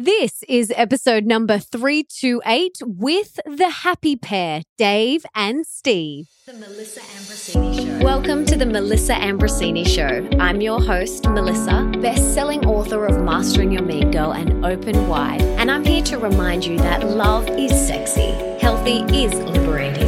This is episode number 328 with the happy pear, Dave and Steve. The Melissa Ambrosini Show. Welcome to the Melissa Ambrosini Show. I'm your host, Melissa, best selling author of Mastering Your Mean Girl and Open Wide. And I'm here to remind you that love is sexy, healthy is liberating,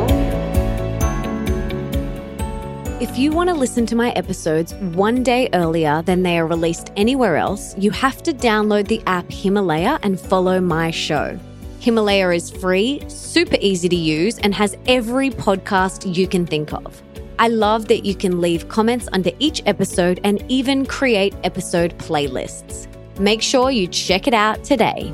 If you want to listen to my episodes one day earlier than they are released anywhere else, you have to download the app Himalaya and follow my show. Himalaya is free, super easy to use, and has every podcast you can think of. I love that you can leave comments under each episode and even create episode playlists. Make sure you check it out today.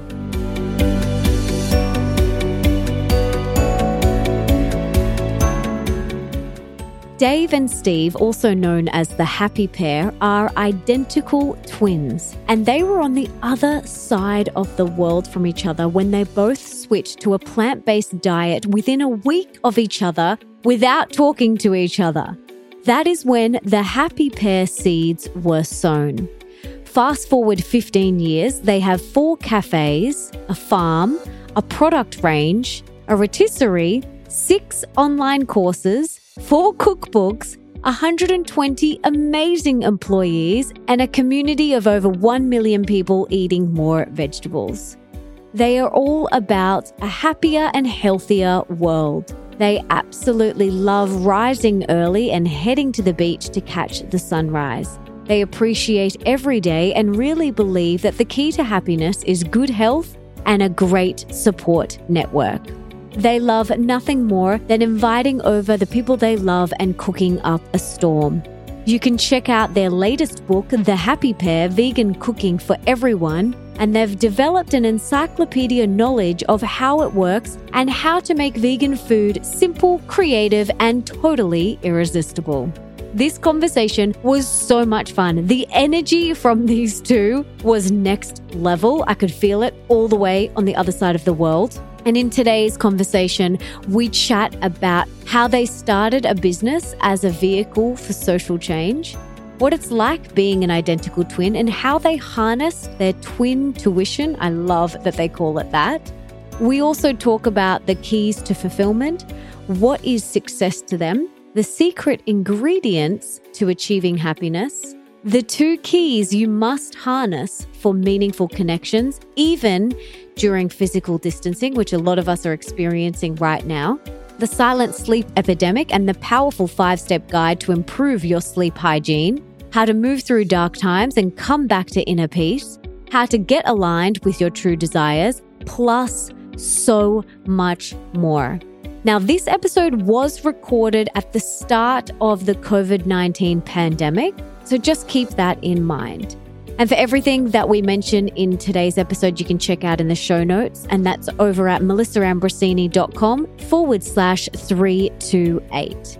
Dave and Steve, also known as the Happy Pear, are identical twins, and they were on the other side of the world from each other when they both switched to a plant based diet within a week of each other without talking to each other. That is when the Happy Pear seeds were sown. Fast forward 15 years, they have four cafes, a farm, a product range, a rotisserie, six online courses, four cookbooks, 120 amazing employees, and a community of over 1 million people eating more vegetables. They are all about a happier and healthier world. They absolutely love rising early and heading to the beach to catch the sunrise. They appreciate every day and really believe that the key to happiness is good health and a great support network. They love nothing more than inviting over the people they love and cooking up a storm. You can check out their latest book, The Happy Pear Vegan Cooking for Everyone, and they've developed an encyclopedia knowledge of how it works and how to make vegan food simple, creative, and totally irresistible. This conversation was so much fun. The energy from these two was next level. I could feel it all the way on the other side of the world. And in today's conversation, we chat about how they started a business as a vehicle for social change, what it's like being an identical twin, and how they harnessed their twin tuition. I love that they call it that. We also talk about the keys to fulfillment, what is success to them, the secret ingredients to achieving happiness, the two keys you must harness for meaningful connections, even during physical distancing, which a lot of us are experiencing right now, the silent sleep epidemic, and the powerful five step guide to improve your sleep hygiene, how to move through dark times and come back to inner peace, how to get aligned with your true desires, plus so much more. Now, this episode was recorded at the start of the COVID 19 pandemic, so just keep that in mind. And for everything that we mention in today's episode, you can check out in the show notes, and that's over at melissaambrosini.com forward slash 328.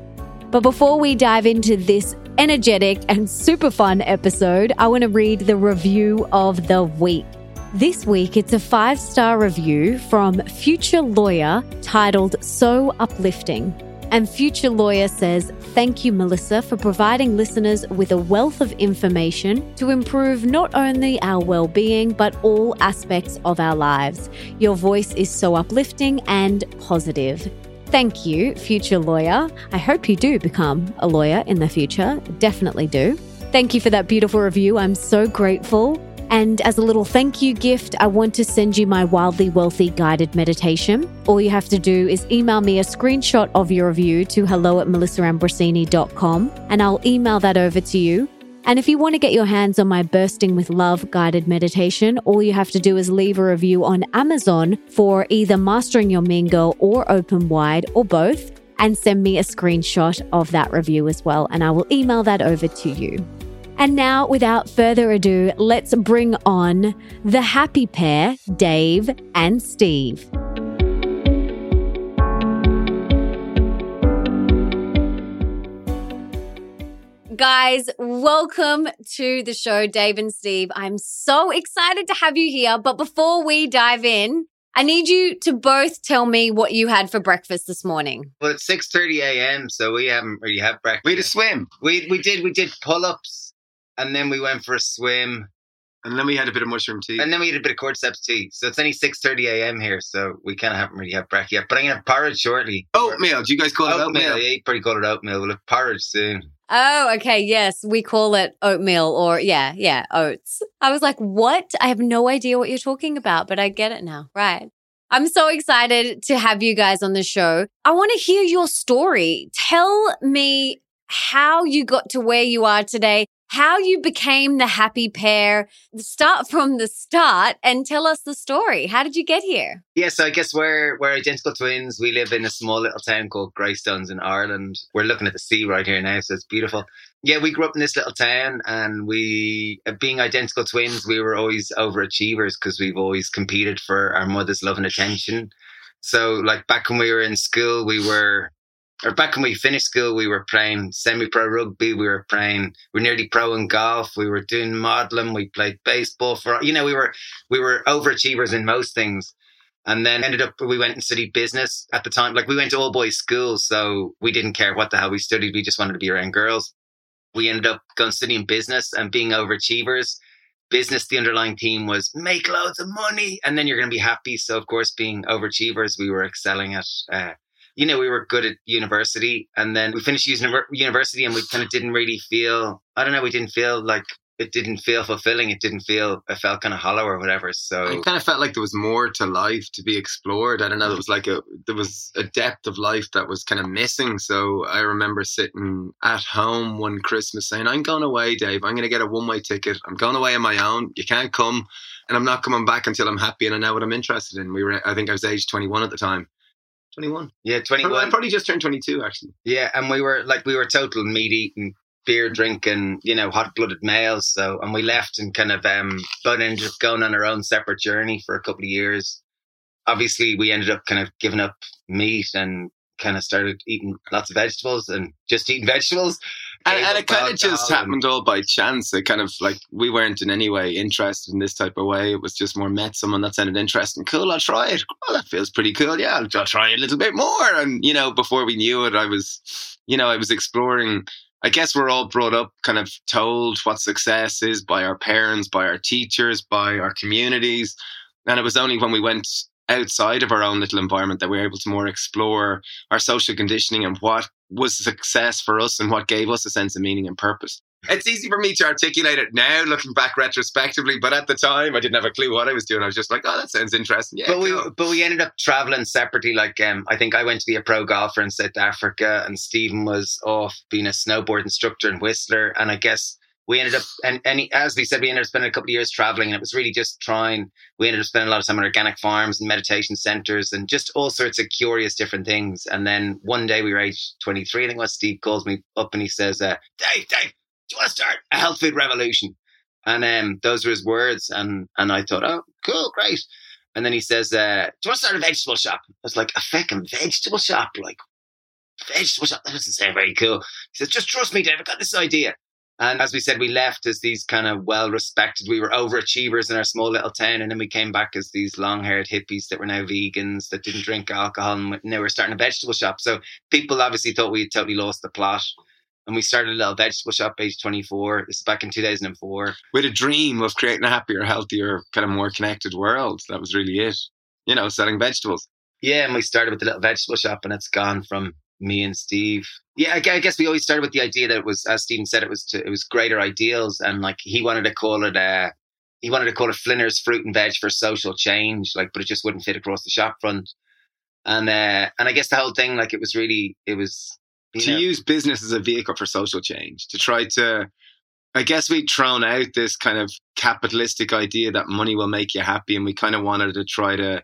But before we dive into this energetic and super fun episode, I want to read the review of the week. This week, it's a five star review from Future Lawyer titled So Uplifting. And Future Lawyer says, Thank you, Melissa, for providing listeners with a wealth of information to improve not only our well being, but all aspects of our lives. Your voice is so uplifting and positive. Thank you, Future Lawyer. I hope you do become a lawyer in the future. Definitely do. Thank you for that beautiful review. I'm so grateful. And as a little thank you gift, I want to send you my Wildly Wealthy guided meditation. All you have to do is email me a screenshot of your review to hello at and I'll email that over to you. And if you want to get your hands on my Bursting with Love guided meditation, all you have to do is leave a review on Amazon for either Mastering Your Mean Girl or Open Wide or both, and send me a screenshot of that review as well, and I will email that over to you. And now, without further ado, let's bring on the happy pear, Dave and Steve. Guys, welcome to the show, Dave and Steve. I'm so excited to have you here. But before we dive in, I need you to both tell me what you had for breakfast this morning. Well, it's six thirty a.m., so we haven't really had breakfast. We had a swim, We we did we did pull ups, and then we went for a swim, and then we had a bit of mushroom tea. and then we had a bit of cordyceps tea. So it's only six thirty a.m. here, so we kind of haven't really had breakfast yet. But I'm gonna have porridge shortly. oatmeal. Do you guys call it Oatmeal, oatmeal? yeah, you probably call it oatmeal. We'll have porridge soon. Oh, okay. Yes, we call it oatmeal or, yeah, yeah, oats. I was like, what? I have no idea what you're talking about, but I get it now. Right. I'm so excited to have you guys on the show. I want to hear your story. Tell me how you got to where you are today, how you became the happy pear. Start from the start and tell us the story. How did you get here? Yeah, so I guess we're we're identical twins. We live in a small little town called Greystones in Ireland. We're looking at the sea right here now, so it's beautiful. Yeah, we grew up in this little town, and we, uh, being identical twins, we were always overachievers because we've always competed for our mother's love and attention. So, like back when we were in school, we were, or back when we finished school, we were playing semi-pro rugby. We were playing, we are nearly pro in golf. We were doing modeling. We played baseball for, you know, we were we were overachievers in most things. And then ended up, we went and studied business at the time. Like we went to all boys schools, so we didn't care what the hell we studied. We just wanted to be around girls. We ended up going studying business and being overachievers. Business, the underlying theme was make loads of money and then you're going to be happy. So, of course, being overachievers, we were excelling at, uh, you know, we were good at university. And then we finished univer- university and we kind of didn't really feel, I don't know, we didn't feel like it didn't feel fulfilling. It didn't feel, it felt kind of hollow or whatever. So, I kind of felt like there was more to life to be explored. I don't know. It was like a there was a depth of life that was kind of missing. So I remember sitting at home one Christmas saying, "I'm going away, Dave. I'm going to get a one way ticket. I'm going away on my own. You can't come, and I'm not coming back until I'm happy and I know what I'm interested in." We were, I think, I was age 21 at the time. 21. yeah, I probably just turned 22 actually. Yeah, and we were like we were total meat eating, beer drinking, you know, hot blooded males. So and we left and kind of um but ended up going on our own separate journey for a couple of years. Obviously we ended up kind of giving up meat and kind of started eating lots of vegetables and just eating vegetables. And, and it kind of just happened all by chance. It kind of like we weren't in any way interested in this type of way. It was just more met someone that sounded interesting. Cool, I'll try it. Oh, that feels pretty cool. Yeah, I'll, I'll try a little bit more. And you know, before we knew it, I was, you know, I was exploring. I guess we're all brought up, kind of told what success is by our parents, by our teachers, by our communities. And it was only when we went outside of our own little environment that we were able to more explore our social conditioning and what was success for us and what gave us a sense of meaning and purpose. It's easy for me to articulate it now, looking back retrospectively, but at the time I didn't have a clue what I was doing. I was just like, "Oh, that sounds interesting." Yeah, but we cool. but we ended up traveling separately. Like um, I think I went to be a pro golfer in South Africa, and Stephen was off being a snowboard instructor and whistler. And I guess we ended up and, and as we said, we ended up spending a couple of years traveling, and it was really just trying. We ended up spending a lot of time on organic farms and meditation centers, and just all sorts of curious different things. And then one day we were age twenty three. I think what Steve calls me up and he says, uh, "Dave, Dave, do you want to start a health food revolution?" And um, those were his words, and and I thought, oh, cool, great. And then he says, uh, Do you want to start a vegetable shop? I was like, A fucking vegetable shop? Like, vegetable shop? That doesn't sound very cool. He says, Just trust me, Dave. I got this idea. And as we said, we left as these kind of well respected, we were overachievers in our small little town. And then we came back as these long haired hippies that were now vegans, that didn't drink alcohol. And now we're starting a vegetable shop. So people obviously thought we had totally lost the plot. And we started a little vegetable shop, age 24. This is back in 2004. with a dream of creating a happier, healthier, kind of more connected world. That was really it. You know, selling vegetables. Yeah, and we started with the little vegetable shop, and it's gone from me and Steve. Yeah, I guess we always started with the idea that it was, as Stephen said, it was to, it was greater ideals, and like he wanted to call it uh he wanted to call it Flinner's Fruit and Veg for social change, like, but it just wouldn't fit across the shop front. And uh and I guess the whole thing, like, it was really, it was to know, use business as a vehicle for social change, to try to, I guess we'd thrown out this kind of capitalistic idea that money will make you happy. And we kind of wanted to try to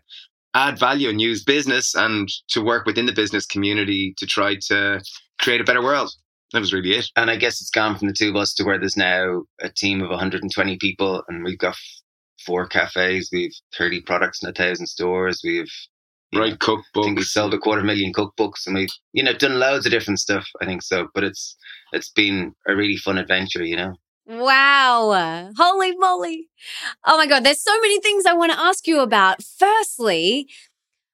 add value and use business and to work within the business community to try to create a better world. That was really it. and I guess it's gone from the two of us to where there's now a team of 120 people, and we've got four cafes, we've 30 products in a thousand stores, we've know. Right I think we cookbooks. sold a quarter million cookbooks, and we've, you know, done loads of different stuff. I think so, but it's it's been a really fun adventure, you know. Wow. Holy moly. Oh my God. There's so many things I want to ask you about. Firstly,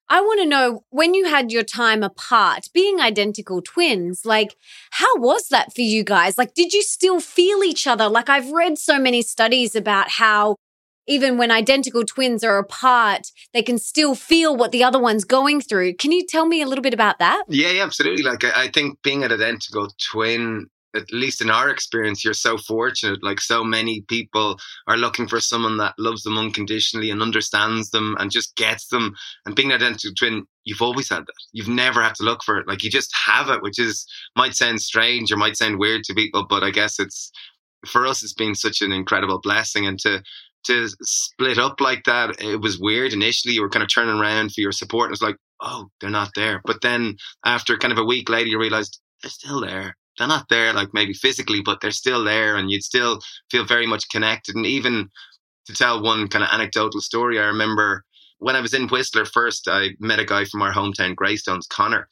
I want to know when you had your time apart, being identical twins, like, how was that for you guys? Like, did you still feel each other? Like, I've read so many studies about how even when identical twins are apart, they can still feel what the other one's going through. Can you tell me a little bit about that? Yeah, yeah, absolutely. Like I, I think being an identical twin, at least in our experience, you're so fortunate. Like so many people are looking for someone that loves them unconditionally and understands them and just gets them. And being an identical twin, you've always had that. You've never had to look for it. Like you just have it, which is might sound strange or might sound weird to people, but I guess it's for us. It's been such an incredible blessing, and to to split up like that, it was weird initially. You were kind of turning around for your support, and it's like, oh, they're not there. But then after kind of a week later, you realized they're still there. They're not there, like maybe physically, but they're still there, and you'd still feel very much connected. And even to tell one kind of anecdotal story, I remember when I was in Whistler first, I met a guy from our hometown, Greystones, Connor.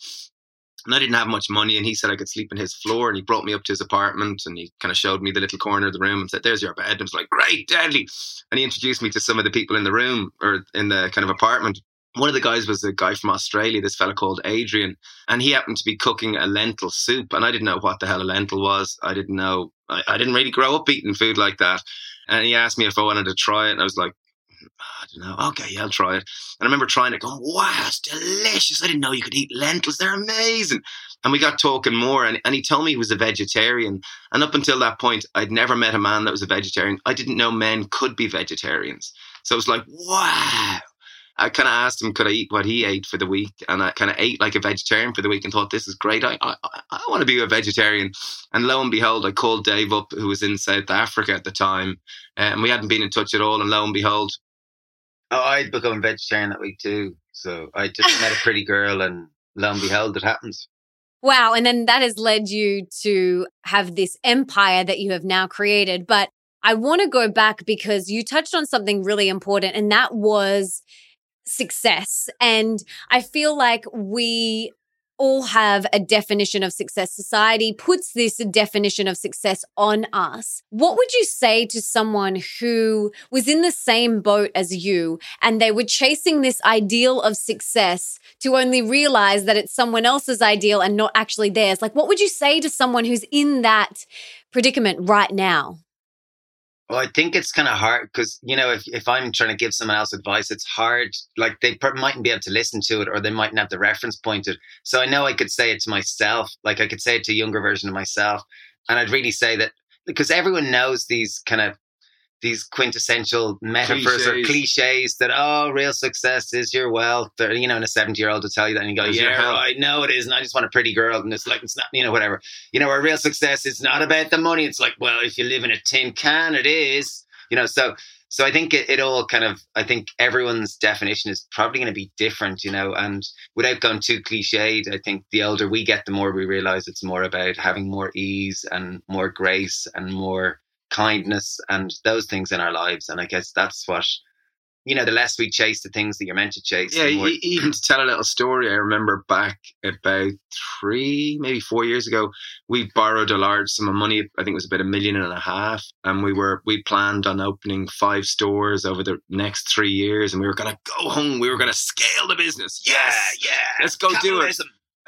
And I didn't have much money, and he said I could sleep on his floor. And he brought me up to his apartment, and he kind of showed me the little corner of the room and said, "There's your bed." And I was like, "Great, deadly!" And he introduced me to some of the people in the room or in the kind of apartment. One of the guys was a guy from Australia, this fella called Adrian, and he happened to be cooking a lentil soup. And I didn't know what the hell a lentil was. I didn't know. I, I didn't really grow up eating food like that. And he asked me if I wanted to try it, and I was like, I don't know. Okay, yeah, I'll try it. And I remember trying it, going, wow, it's delicious. I didn't know you could eat lentils. They're amazing. And we got talking more, and, and he told me he was a vegetarian. And up until that point, I'd never met a man that was a vegetarian. I didn't know men could be vegetarians. So it was like, wow. I kind of asked him, could I eat what he ate for the week? And I kind of ate like a vegetarian for the week and thought, this is great. I, I, I want to be a vegetarian. And lo and behold, I called Dave up, who was in South Africa at the time. Eh, and we hadn't been in touch at all. And lo and behold, Oh, I'd become a vegetarian that week too. So I just met a pretty girl, and lo and behold, it happens. Wow. And then that has led you to have this empire that you have now created. But I want to go back because you touched on something really important, and that was success. And I feel like we all have a definition of success. Society puts this definition of success on us. What would you say to someone who was in the same boat as you and they were chasing this ideal of success to only realize that it's someone else's ideal and not actually theirs? Like, what would you say to someone who's in that predicament right now? Well, I think it's kind of hard because you know if, if I'm trying to give someone else advice, it's hard. Like they mightn't be able to listen to it, or they mightn't have the reference pointed. So I know I could say it to myself, like I could say it to a younger version of myself, and I'd really say that because everyone knows these kind of these quintessential metaphors or Cliches. cliches that oh, real success is your wealth, or you know, and a seventy year old will tell you that, and you go, Is yeah, right, no, it isn't. I just want a pretty girl, and it's like it's not, you know, whatever. You know, a real success is not about the money. It's like, well, if you live in a tin can, it is. You know, so so I think it, it all kind of I think everyone's definition is probably going to be different. You know, and without going too cliched, I think the older we get, the more we realize it's more about having more ease and more grace and more kindness and those things in our lives. And I guess that's what you know. The less we chase the things that you're meant to chase, Yeah, more, even to tell a little story, I remember back about three, maybe four years ago, we borrowed a large sum of money. I think it was about a million and a half, and we were we planned on opening five stores over the next three years, and we were going to go home. We were going to scale the business. Yeah, yeah, let's go do it.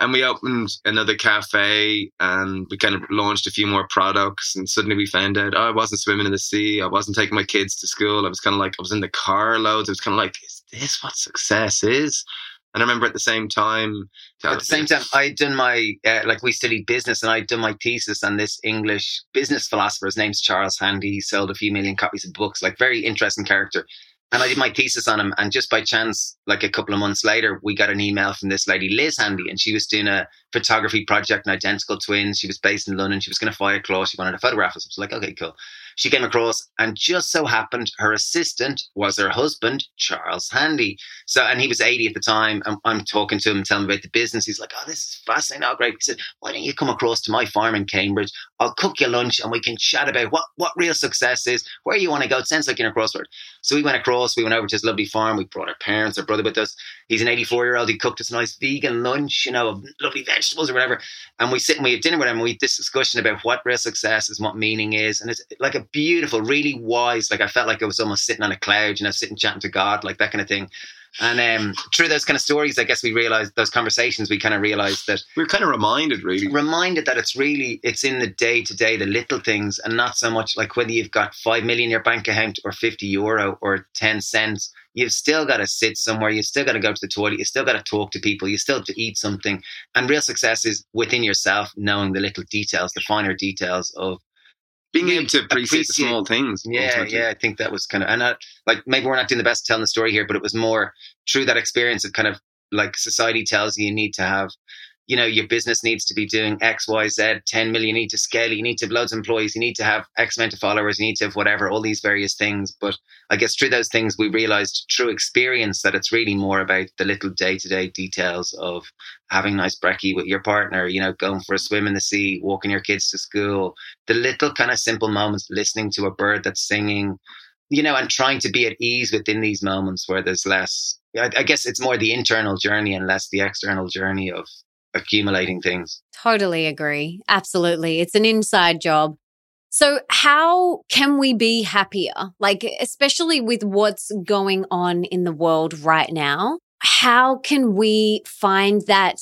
And we opened another cafe, and we kind of launched a few more products. And suddenly we found out oh, I wasn't swimming in the sea. I wasn't taking my kids to school. I was kind of like I was in the car loads. I was kind of like, is this what success is? And I remember at the same time, At the same time, I'd done my, uh, like, we studied business and I'd done my thesis on this English business philosopher. His name's Charles Handy. He sold a few million copies of books, like, very interesting character. And I did my thesis on him. And just by chance, like a couple of months later, we got an email from this lady, Liz Handy, and she was doing a photography project and identical twins. She was based in London. She was going to fly across. She wanted to photograph us. I was like, okay, cool. She came across, and just so happened her assistant was her husband, Charles Handy. So, and he was 80 at the time. And I'm talking to him, telling him about the business. He's like, oh, this is fascinating. Oh, great. He said, why don't you come across to my farm in Cambridge? I'll cook you lunch and we can chat about what, what real success is, where you want to go. It sounds like you're in a crossword. So we went across, we went over to his lovely farm. We brought our parents, our brother with us. He's an 84 year old. He cooked us a nice vegan lunch, you know, of lovely vegetables or whatever. And we sit and we have dinner with him and we had this discussion about what real success is, what meaning is. And it's like a beautiful, really wise, like I felt like I was almost sitting on a cloud, you know, sitting chatting to God, like that kind of thing. And um, through those kind of stories, I guess we realized those conversations, we kind of realized that we're kind of reminded, really, reminded that it's really it's in the day to day, the little things, and not so much like whether you've got five million in your bank account or fifty euro or ten cents. You've still got to sit somewhere. You've still got to go to the toilet. You still got to talk to people. You still have to eat something. And real success is within yourself, knowing the little details, the finer details of being able to appreciate, appreciate, the small things. Yeah, ultimately. yeah, I think that was kind of, and I, like maybe we're not doing the best telling the story here, but it was more through that experience of kind of like society tells you you need to have you know, your business needs to be doing X, Y, Z, 10 million, you need to scale, you need to have loads of employees, you need to have X amount of followers, you need to have whatever, all these various things. But I guess through those things, we realized through experience that it's really more about the little day to day details of having nice brekkie with your partner, you know, going for a swim in the sea, walking your kids to school, the little kind of simple moments, listening to a bird that's singing, you know, and trying to be at ease within these moments where there's less. I guess it's more the internal journey and less the external journey of accumulating things. Totally agree. Absolutely. It's an inside job. So, how can we be happier? Like, especially with what's going on in the world right now, how can we find that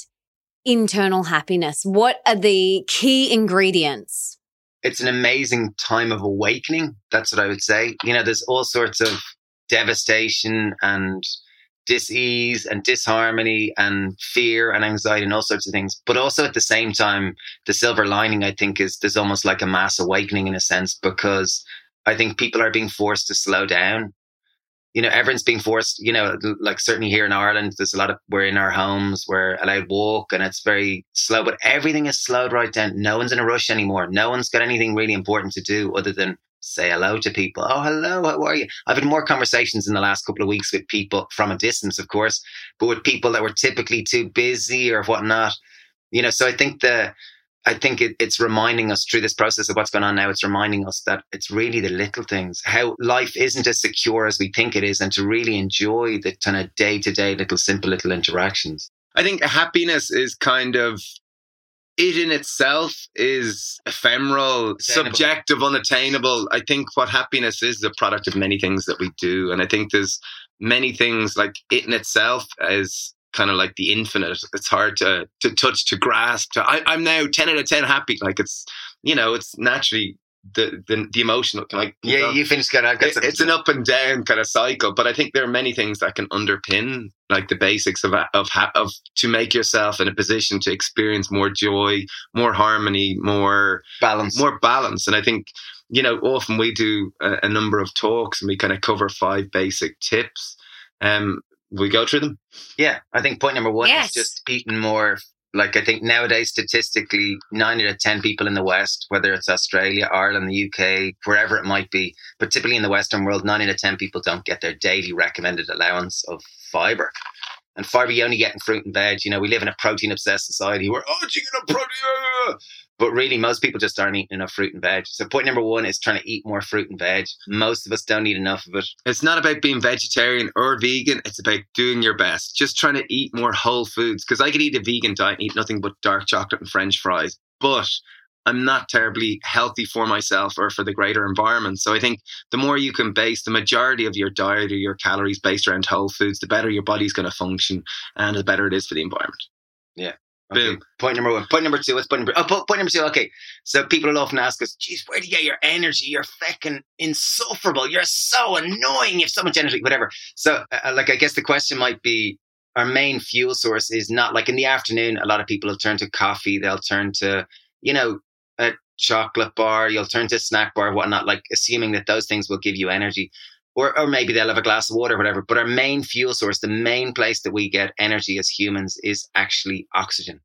internal happiness? What are the key ingredients? It's an amazing time of awakening. That's what I would say. You know, there's all sorts of devastation and dis-ease and disharmony and fear and anxiety and all sorts of things but also at the same time the silver lining i think is there's almost like a mass awakening in a sense because i think people are being forced to slow down you know everyone's being forced you know like certainly here in ireland there's a lot of we're in our homes we're allowed walk and it's very slow but everything is slowed right down no one's in a rush anymore no one's got anything really important to do other than say hello to people. Oh, hello, how are you? I've had more conversations in the last couple of weeks with people from a distance, of course, but with people that were typically too busy or whatnot. You know, so I think the I think it, it's reminding us through this process of what's going on now. It's reminding us that it's really the little things, how life isn't as secure as we think it is, and to really enjoy the kind of day to day little simple little interactions. I think happiness is kind of it in itself is ephemeral, Attainable. subjective, unattainable. I think what happiness is a product of many things that we do. And I think there's many things like it in itself is kind of like the infinite. It's hard to, to touch, to grasp. To, I, I'm now 10 out of 10 happy. Like it's, you know, it's naturally the the, the emotional like yeah know, you finished kind of it, it's an up and down kind of cycle but i think there are many things that can underpin like the basics of of of to make yourself in a position to experience more joy more harmony more balance more balance and i think you know often we do a, a number of talks and we kind of cover five basic tips um we go through them yeah i think point number one yes. is just eating more like I think nowadays statistically nine out of ten people in the West, whether it's Australia, Ireland, the UK, wherever it might be, but typically in the Western world, nine out of ten people don't get their daily recommended allowance of fiber. And fiber only get in fruit and veg. You know, we live in a protein obsessed society where oh chicken and protein but really, most people just aren't eating enough fruit and veg. So, point number one is trying to eat more fruit and veg. Most of us don't eat enough of it. It's not about being vegetarian or vegan, it's about doing your best. Just trying to eat more whole foods. Because I could eat a vegan diet and eat nothing but dark chocolate and French fries. But I'm not terribly healthy for myself or for the greater environment. So I think the more you can base the majority of your diet or your calories based around whole foods, the better your body's going to function and the better it is for the environment. Yeah. Okay. Boom. Point number one. Point number two. What's point number? Oh, point number two. Okay. So people will often ask us, "Geez, where do you get your energy? You're fucking insufferable. You're so annoying. You have so much energy. Whatever." So, uh, uh, like, I guess the question might be, our main fuel source is not like in the afternoon. A lot of people will turn to coffee. They'll turn to, you know, a chocolate bar. You'll turn to a snack bar, whatnot. Like, assuming that those things will give you energy or, or maybe they'll have a glass of water whatever. But our main fuel source, the main place that we get energy as humans is actually oxygen.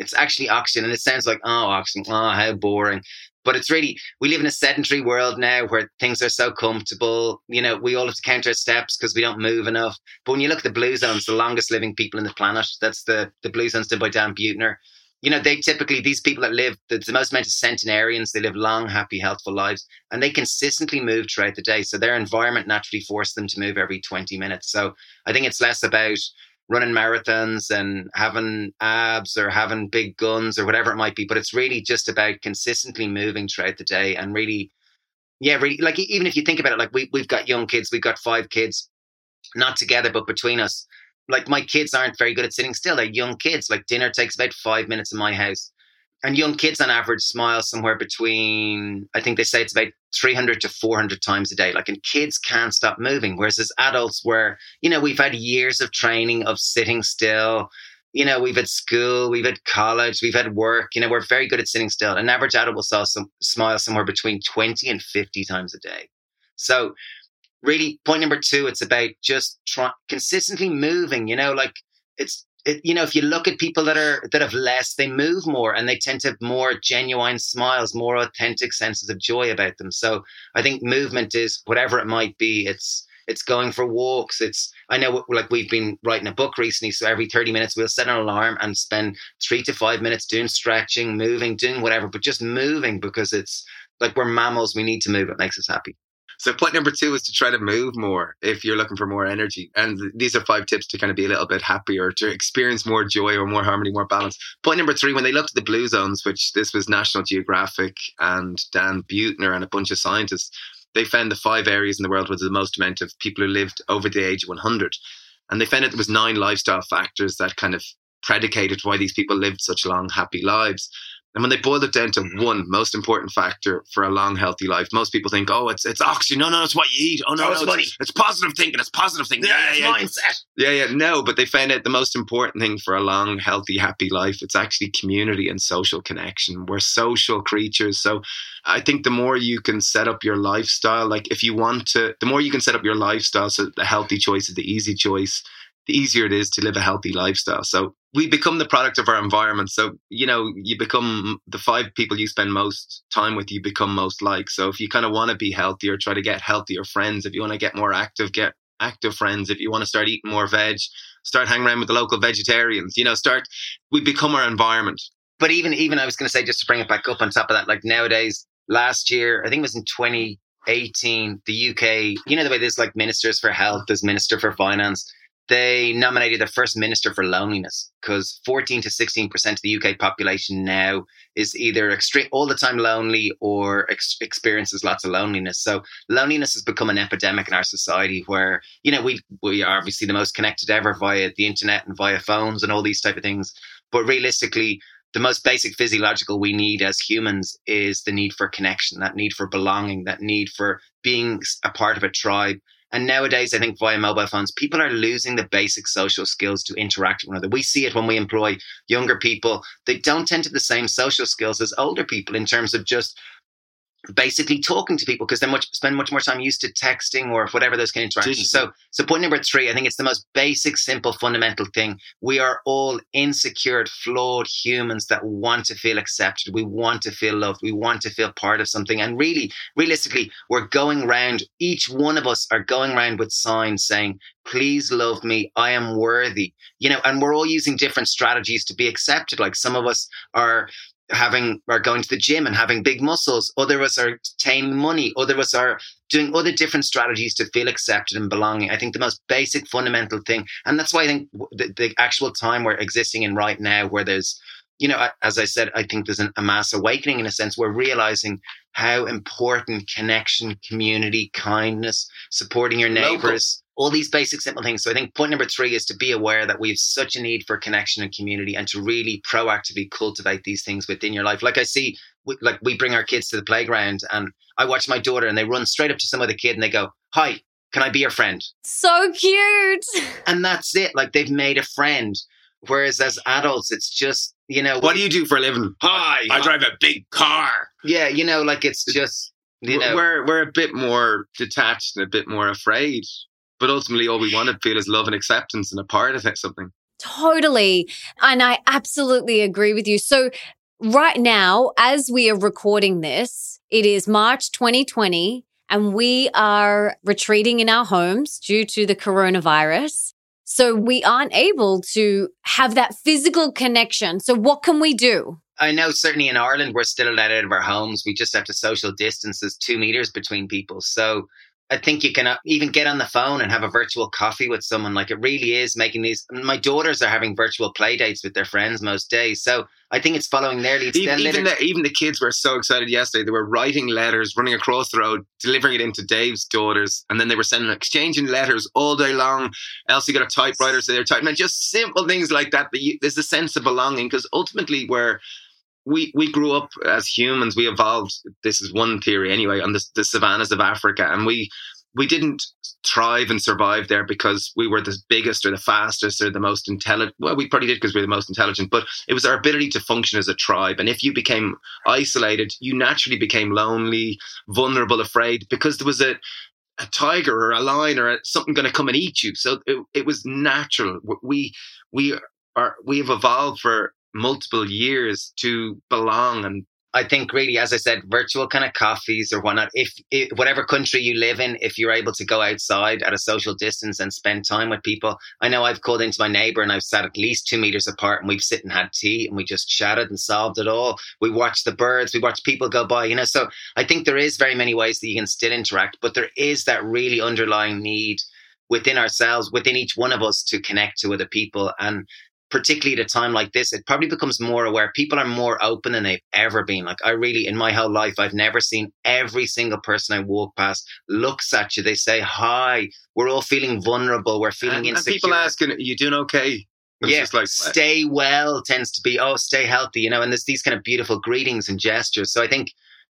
It's actually oxygen. And it sounds like, oh, oxygen, oh, how boring. But it's really, we live in a sedentary world now where things are so comfortable. You know, we all have to count our steps because we don't move enough. But when you look at the Blue Zones, the longest living people in the planet, that's the, the Blue Zones done by Dan Buettner. You know, they typically, these people that live, the, the most amount centenarians, they live long, happy, healthful lives, and they consistently move throughout the day. So their environment naturally forces them to move every 20 minutes. So I think it's less about, running marathons and having abs or having big guns or whatever it might be. But it's really just about consistently moving throughout the day and really, yeah, really like even if you think about it, like we we've got young kids, we've got five kids, not together but between us. Like my kids aren't very good at sitting still. They're young kids. Like dinner takes about five minutes in my house and young kids on average smile somewhere between i think they say it's about 300 to 400 times a day like and kids can't stop moving whereas as adults where you know we've had years of training of sitting still you know we've had school we've had college we've had work you know we're very good at sitting still an average adult will some, smile somewhere between 20 and 50 times a day so really point number two it's about just try, consistently moving you know like it's it, you know, if you look at people that are that have less, they move more and they tend to have more genuine smiles, more authentic senses of joy about them. So I think movement is whatever it might be. It's it's going for walks. It's I know like we've been writing a book recently, so every thirty minutes we'll set an alarm and spend three to five minutes doing stretching, moving, doing whatever, but just moving because it's like we're mammals. We need to move. It makes us happy. So point number two is to try to move more if you're looking for more energy. And these are five tips to kind of be a little bit happier, to experience more joy or more harmony, more balance. Point number three, when they looked at the blue zones, which this was National Geographic and Dan Buettner and a bunch of scientists, they found the five areas in the world with the most amount of people who lived over the age of 100. And they found that there was nine lifestyle factors that kind of predicated why these people lived such long, happy lives. And when they boiled it down to one most important factor for a long, healthy life, most people think, oh, it's it's oxygen. No, no, it's what you eat. Oh, no, Oh, it's money. it's positive thinking. It's positive thinking. Yeah, it's yeah, mindset. yeah, yeah. No, but they found out the most important thing for a long, healthy, happy life, it's actually community and social connection. We're social creatures. So I think the more you can set up your lifestyle, like if you want to, the more you can set up your lifestyle so the healthy choice is the easy choice, the easier it is to live a healthy lifestyle. So we become the product of our environment. So, you know, you become the five people you spend most time with, you become most like. So if you kind of want to be healthier, try to get healthier friends. If you want to get more active, get active friends. If you want to start eating more veg, start hanging around with the local vegetarians. You know, start, we become our environment. But even even I was going to say just to bring it back up on top of that, like nowadays, last year I think it was in 2018, the UK. You know the way there's like ministers for health, there's minister for finance. They nominated their first minister for loneliness because 14 to 16 percent of the UK population now is either extreme all the time lonely or ex- experiences lots of loneliness. So loneliness has become an epidemic in our society where you know we we are obviously the most connected ever via the internet and via phones and all these type of things. But realistically, the most basic physiological we need as humans is the need for connection, that need for belonging, that need for being a part of a tribe. And nowadays, I think via mobile phones, people are losing the basic social skills to interact with one another. We see it when we employ younger people. They don't tend to the same social skills as older people in terms of just basically talking to people because they much spend much more time used to texting or whatever those kind of interactions. So, so point number three, I think it's the most basic, simple, fundamental thing. We are all insecure, flawed humans that want to feel accepted. We want to feel loved. We want to feel part of something. And really, realistically, we're going around. Each one of us are going around with signs saying, "Please love me. I am worthy." You know, and we're all using different strategies to be accepted. Like some of us are having are going to the gym and having big muscles. Other of us are attaining money. Other of us are doing other different strategies to feel accepted and belonging. I think the most basic fundamental thing, and that's why I think the, the actual time we're existing in right now, where there's you know, as I said, I think there's an, a mass awakening in a sense. We're realizing how important connection, community, kindness, supporting your neighbors, all these basic simple things. So I think point number three is to be aware that we have such a need for connection and community and to really proactively cultivate these things within your life. Like I see, we, like we bring our kids to the playground and I watch my daughter and they run straight up to some other kid and they go, hi, can I be your friend? So cute. And that's it. Like they've made a friend. Whereas as adults, it's just, you know, What do you do for a living? Hi, I drive a big car. yeah, you know, like it's just, you know, we're we're a bit more detached and a bit more afraid. But ultimately, all we want to feel is love and acceptance and a part of it, something. Totally. And I absolutely agree with you. So, right now, as we are recording this, it is March 2020, and we are retreating in our homes due to the coronavirus. So, we aren't able to have that physical connection. So, what can we do? I know certainly in Ireland, we're still allowed out of our homes. We just have to social distance. There's two meters between people. So I think you can uh, even get on the phone and have a virtual coffee with someone. Like it really is making these. My daughters are having virtual play dates with their friends most days. So I think it's following their leads. Even, even, the, even the kids were so excited yesterday. They were writing letters, running across the road, delivering it into Dave's daughters, and then they were sending exchanging letters all day long. Elsie got a typewriter, so they're typing. And just simple things like that. But you, there's a sense of belonging because ultimately we're we we grew up as humans. We evolved. This is one theory anyway on the, the savannas of Africa, and we we didn't thrive and survive there because we were the biggest or the fastest or the most intelligent. Well, we probably did because we were the most intelligent, but it was our ability to function as a tribe. And if you became isolated, you naturally became lonely, vulnerable, afraid because there was a a tiger or a lion or something going to come and eat you. So it, it was natural. We we are we have evolved for multiple years to belong and I think really, as I said, virtual kind of coffees or whatnot. If, if, whatever country you live in, if you're able to go outside at a social distance and spend time with people, I know I've called into my neighbor and I've sat at least two meters apart and we've sit and had tea and we just chatted and solved it all. We watched the birds, we watched people go by, you know. So I think there is very many ways that you can still interact, but there is that really underlying need within ourselves, within each one of us to connect to other people. And particularly at a time like this, it probably becomes more aware. People are more open than they've ever been. Like I really, in my whole life, I've never seen every single person I walk past looks at you. They say hi. We're all feeling vulnerable. We're feeling and, insecure. And people asking, "Are you doing okay?" It's yeah, like, stay well tends to be oh, stay healthy. You know, and there's these kind of beautiful greetings and gestures. So I think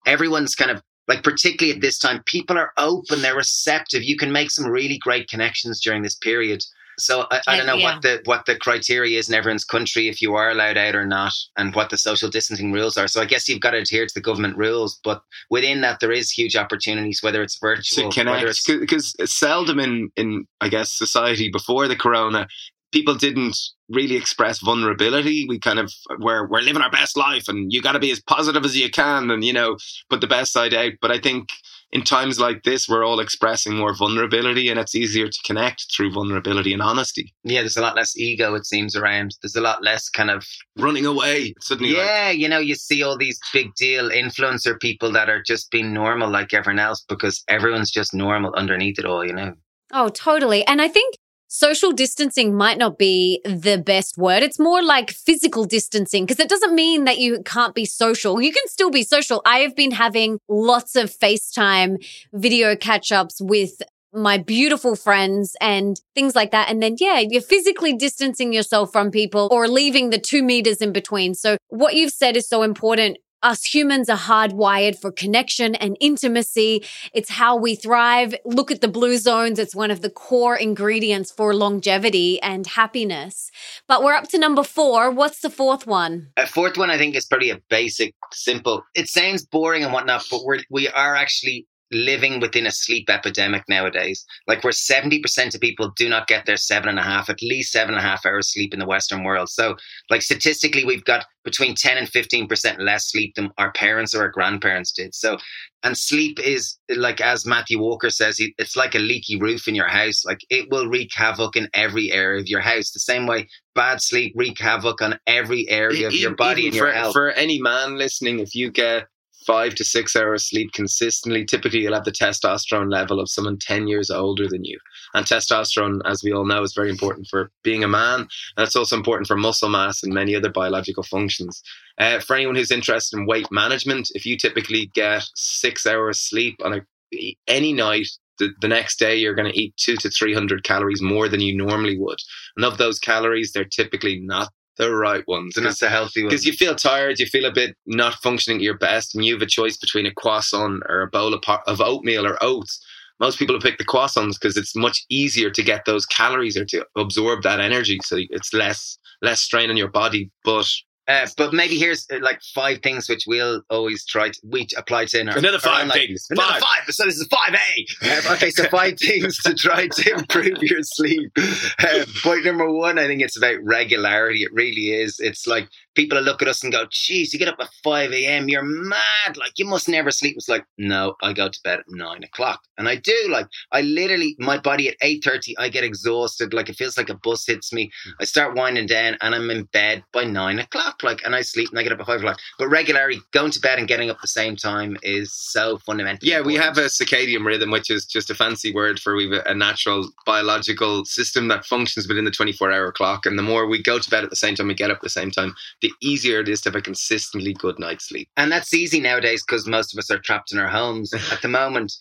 everyone's kind of like particularly at this time people are open they're receptive you can make some really great connections during this period so I, I don't know yeah. what the what the criteria is in everyone's country if you are allowed out or not, and what the social distancing rules are. So I guess you've got to adhere to the government rules, but within that there is huge opportunities, whether it's virtual, to connect. Because seldom in in I guess society before the corona, people didn't really express vulnerability. We kind of we're we're living our best life, and you got to be as positive as you can, and you know put the best side out. But I think in times like this, we're all expressing more vulnerability and it's easier to connect through vulnerability and honesty. Yeah, there's a lot less ego, it seems, around. There's a lot less kind of running away. Suddenly, yeah, like, you know, you see all these big deal influencer people that are just being normal like everyone else because everyone's just normal underneath it all, you know. Oh, totally. And I think social distancing might not be the best word. It's more like physical distancing because it doesn't mean that you can't be social. You can still be social. I have been having lots of FaceTime video catch ups with my beautiful friends and things like that. And then, yeah, you're physically distancing yourself from people or leaving the two meters in between. So what you've said is so important us humans are hardwired for connection and intimacy. It's how we thrive. Look at the blue zones. It's one of the core ingredients for longevity and happiness. But we're up to number four. What's the fourth one? A fourth one, I think, is pretty a basic, simple. It sounds boring and whatnot, but we're, we are actually living within a sleep epidemic nowadays. Like where 70% of people do not get their seven and a half, at least seven and a half hours sleep in the Western world. So like statistically, we've got between 10 and 15% less sleep than our parents or our grandparents did. So, and sleep is like, as Matthew Walker says, it's like a leaky roof in your house. Like it will wreak havoc in every area of your house. The same way bad sleep wreak havoc on every area of your body and your for, health. For any man listening, if you get five to six hours sleep consistently, typically you'll have the testosterone level of someone 10 years older than you. And testosterone, as we all know, is very important for being a man. And it's also important for muscle mass and many other biological functions. Uh, for anyone who's interested in weight management, if you typically get six hours sleep on a, any night, the, the next day you're going to eat two to 300 calories more than you normally would. And of those calories, they're typically not the right ones. And it's a healthy one. Because you feel tired, you feel a bit not functioning at your best, and you have a choice between a croissant or a bowl of, of oatmeal or oats. Most people pick the croissants because it's much easier to get those calories or to absorb that energy. So it's less less strain on your body. But Uh, but maybe here's uh, like five things which we'll always try to we apply to in our Another five life. things. Another Five. five. So this is five A. okay, so five things to try to improve your sleep. Uh, point number one, I think it's about regularity. It really is. It's like people look at us and go, "Geez, you get up at five a.m. You're mad. Like you must never sleep." It's like, no, I go to bed at nine o'clock, and I do. Like I literally, my body at eight thirty, I get exhausted. Like it feels like a bus hits me. I start winding down, and I'm in bed by nine o'clock. Like, and I sleep, and I get up at five o'clock. But regularly going to bed and getting up the same time is so fundamental. Yeah, we have a circadian rhythm, which is just a fancy word for we've a, natural biological system that functions within the 24 hour clock. And the more we go to bed at the same time, we get up at the same time, the easier it is to have a consistently good night's sleep. and that's easy nowadays because most of us are trapped in our homes at the moment,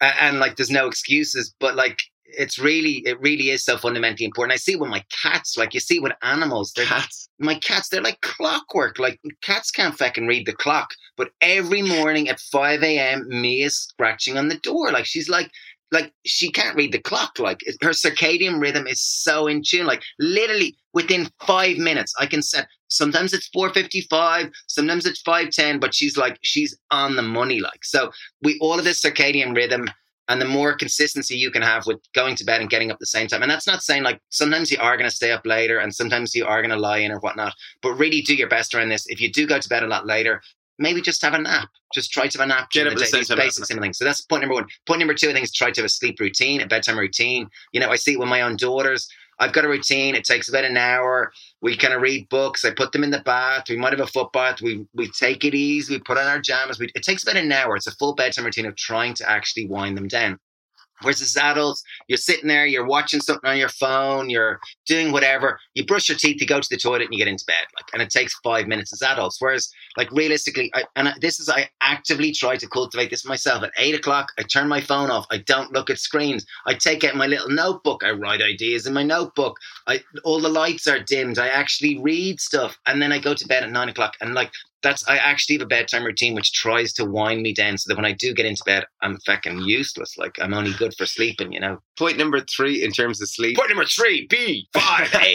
A- and, like there's no excuses. But like it's really, it really is so fundamentally important. I see it with my cats, like you see with animals, they're Cats. my cats, they're like clockwork. Like cats can't fucking read the clock, but every morning at five a.m., me is scratching on the door. Like she's like. Like she can't read the clock. Like her circadian rhythm is so in tune. Like literally within five minutes, I can set. Sometimes it's four fifty five. Sometimes it's five ten. But she's like she's on the money. Like so, we all of this circadian rhythm and the more consistency you can have with going to bed and getting up the same time. And that's not saying like sometimes you are going to stay up later and sometimes you are going to lie in or whatnot, but really do your best around this. If you do go to bed a lot later, maybe just have a nap. Just try to have a nap. Get up the same time, Basic nap. simple things. So that's point number one. Point number two, I think, is try to have a sleep routine, a bedtime routine. You know, I see it with my own daughters. I've got a routine. It takes about an hour. We kind of read books. I put them in the bath. We might have a foot bath. We we take it easy. We put on our jammies. We, it takes about an hour. It's a full bedtime routine of trying to actually wind them down. Whereas as adults, you're sitting there, you're watching something on your phone, you're doing whatever. You brush your teeth, you go to the toilet, and you get into bed. Like, and it takes five minutes as adults. Whereas, like realistically, I, and this is I actively try to cultivate this myself. At eight o'clock, I turn my phone off. I don't look at screens. I take out my little notebook. I write ideas in my notebook. I all the lights are dimmed. I actually read stuff, and then I go to bed at nine o'clock. And like that's I actually have a bedtime routine which tries to wind me down so that when I do get into bed, I'm fucking useless. Like I'm only good for sleeping, you know. Point number three in terms of sleep. Point number three, B five A.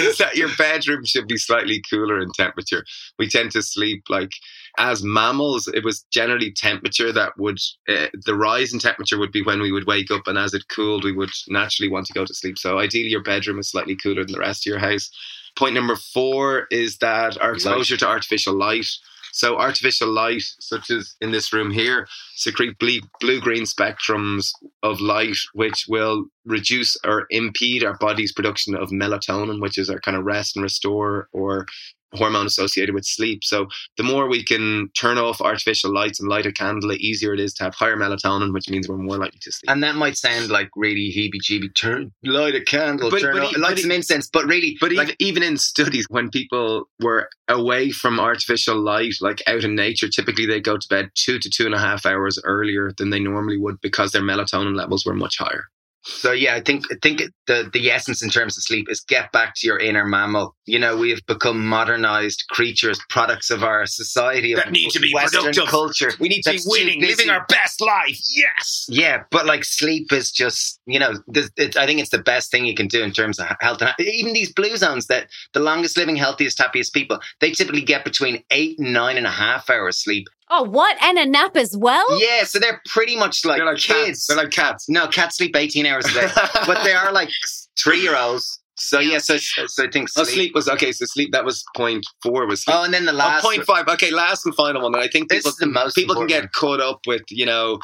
is that your bedroom should be slightly cooler in temperature. We tend to sleep like as mammals. It was generally temperature that would uh, the rise in temperature would be when we would wake up, and as it cooled, we would naturally want to go to sleep. So ideally, your bedroom is slightly cooler than the rest of your house. Point number four is that our exposure to artificial light. So artificial light, such as in this room here, secrete blue green spectrums of light, which will reduce or impede our body's production of melatonin, which is our kind of rest and restore or hormone associated with sleep. So the more we can turn off artificial lights and light a candle, the easier it is to have higher melatonin, which means we're more likely to sleep. And that might sound like really heebie-jeebie. Turn, light a candle, But- turn but on, e- light e- some incense. But really, But like, even, even in studies, when people were away from artificial light, like out in nature, typically they go to bed two to two and a half hours earlier than they normally would because their melatonin levels were much higher. So yeah, I think I think the the essence in terms of sleep is get back to your inner mammal. You know, we have become modernized creatures, products of our society of That need to be Western productive. culture. We need to be winning, living our best life. Yes. Yeah, but like sleep is just you know, this, it, I think it's the best thing you can do in terms of health. And even these blue zones that the longest living, healthiest, happiest people, they typically get between eight and nine and a half hours sleep. Oh, what? And a nap as well? Yeah, so they're pretty much like, They're like kids. Cats. They're like cats. no, cats sleep eighteen hours a day, but they are like three year olds. So yeah, so so I think Oh, sleep. sleep was okay. So sleep that was point four was sleep. Oh, and then the Oh, last point five. Okay, last and final one. And I think This people is the most people can get caught up with you know.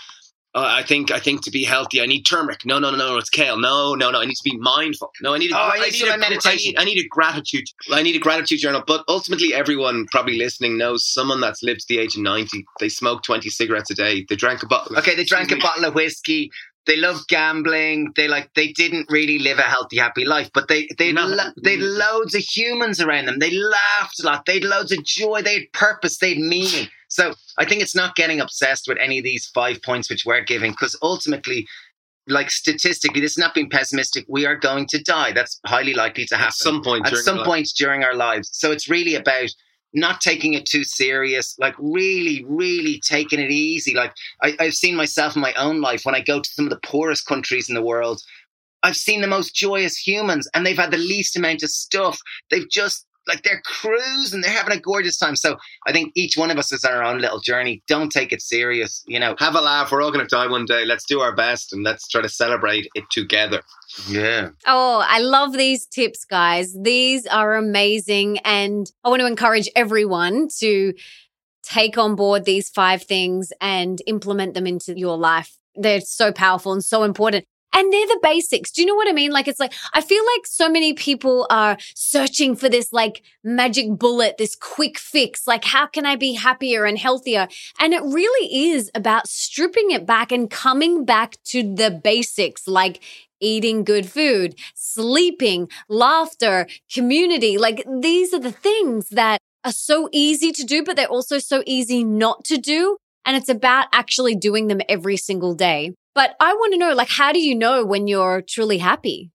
Uh, I think I think to be healthy, I need turmeric. No, no, no, no, it's kale. No, no, no. I need to be mindful. No, I need. A, Oh, I need to do a, meditation. I need, I need a gratitude. I need a gratitude journal. But ultimately, everyone probably listening knows someone that's lived to the age of ninety. They smoke twenty cigarettes a day. They drank a bottle. Okay, they drank a bottle of whiskey. They love gambling. They like they didn't really live a healthy, happy life, but they they lo- they had loads of humans around them. They laughed a lot. They had loads of joy. They had purpose. They had meaning. So I think it's not getting obsessed with any of these five points which we're giving, because ultimately, like statistically, this is not being pessimistic. We are going to die. That's highly likely to happen At some point. at some life. point during our lives. So it's really about not taking it too serious, like really, really taking it easy. Like I, I've seen myself in my own life when I go to some of the poorest countries in the world. I've seen the most joyous humans, and they've had the least amount of stuff. They've just like they're cruising, they're having a gorgeous time. So I think each one of us is on our own little journey. Don't take it serious, you know. Have a laugh. We're all going to die one day. Let's do our best and let's try to celebrate it together. Yeah. Oh, I love these tips, guys. These are amazing. And I want to encourage everyone to take on board these five things and implement them into your life. They're so powerful and so important. And they're the basics. Do you know what I mean? Like, it's like, I feel like so many people are searching for this like magic bullet, this quick fix. Like, how can I be happier and healthier? And it really is about stripping it back and coming back to the basics, like eating good food, sleeping, laughter, community. Like, these are the things that are so easy to do, but they're also so easy not to do. And it's about actually doing them every single day. But I want to know, like, how do you know when you're truly happy?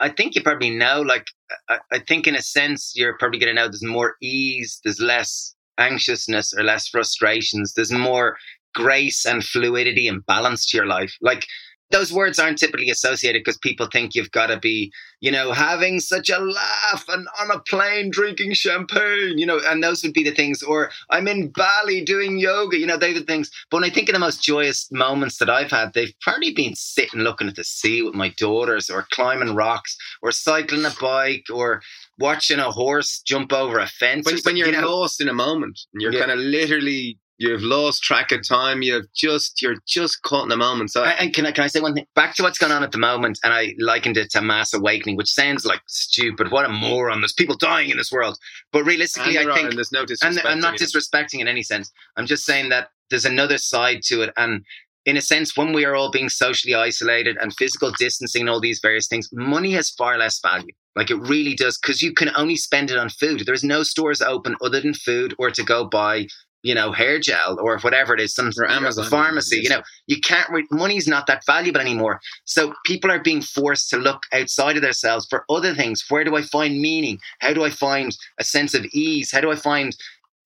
I think you probably know, like, I, I think in a sense, you're probably going to know there's more ease, there's less anxiousness or less frustrations, there's more grace and fluidity and balance to your life. Like, those words aren't typically associated because people think you've got to be, you know, having such a laugh and on a plane drinking champagne, you know, and those would be the things. Or I'm in Bali doing yoga, you know, they're the things. But when I think of the most joyous moments that I've had, they've probably been sitting looking at the sea with my daughters, or climbing rocks, or cycling a bike, or watching a horse jump over a fence. When, when you're you know? lost in a moment, and you're Yeah. kind of literally you've lost track of time. You've just you're just caught in the moment. So And can I can I say one thing back to what's going on at the moment? And I likened it to mass awakening, which sounds like stupid. What a mm. moron! There's people dying in this world, but realistically, I think and there's no. I'm not disrespecting in any sense. I'm just saying that there's another side to it. And in a sense, when we are all being socially isolated and physical distancing and all these various things, money has far less value. Like it really does, because you can only spend it on food. There's no stores open other than food or to go buy, you know, hair gel or whatever it is, some Or Amazon. Um, pharmacy. You know, you can't. Re- money's not that valuable anymore. So people are being forced to look outside of themselves for other things. Where do I find meaning? How do I find a sense of ease? How do I find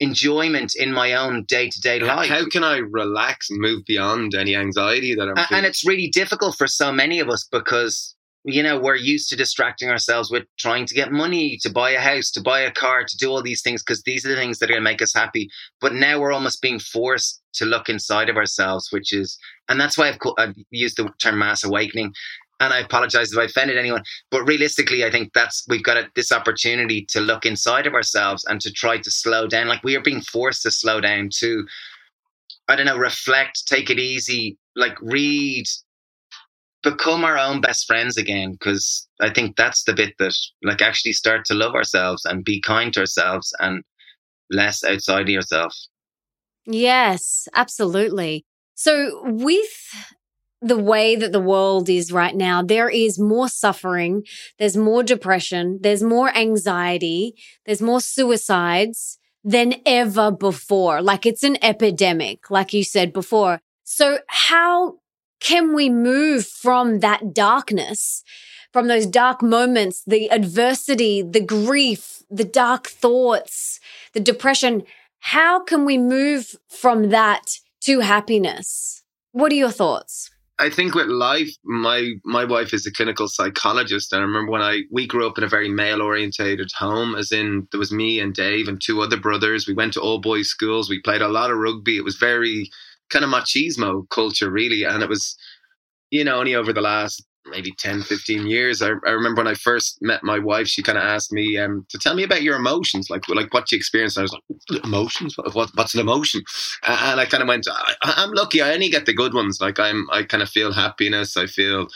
enjoyment in my own day to day life? How can I relax and move beyond any anxiety that I'm feeling? and it's really difficult for so many of us because you know we're used to distracting ourselves with trying to get money to buy a house to buy a car to do all these things because these are the things that are going to make us happy. But now we're almost being forced to look inside of ourselves which is and that's why i've, co- I've used the term mass awakening. And i apologize if i offended anyone but realistically i think that's we've got a, this opportunity to look inside of ourselves and to try to slow down. Like we are being forced to slow down to I don't know, reflect, take it easy, like read, become our own best friends again. Because I think that's the bit that, like, actually start to love ourselves and be kind to ourselves and less outside of yourself. Yes, absolutely. So, with the way that the world is right now, there is more suffering, there's more depression, there's more anxiety, there's more suicides than ever before. Like it's an epidemic, like you said before. So, how can we move from that darkness, from those dark moments, the adversity, the grief, the dark thoughts, the depression? How can we move from that to happiness? What are your thoughts? I think with life, my my wife is a clinical psychologist, and I remember when I we grew up in a very male orientated home, as in there was me and Dave and two other brothers. We went to all boys schools. We played a lot of rugby. It was very kind of machismo culture, really, and it was, you know, only over the last maybe 10, 15 years. I, I remember when I first met my wife, she kind of asked me um, to tell me about your emotions, like like what you experienced. And I was like, emotions? What, what, what's an emotion? And I kind of went, I, I'm lucky. I only get the good ones. Like I'm, I kind of feel happiness. I feel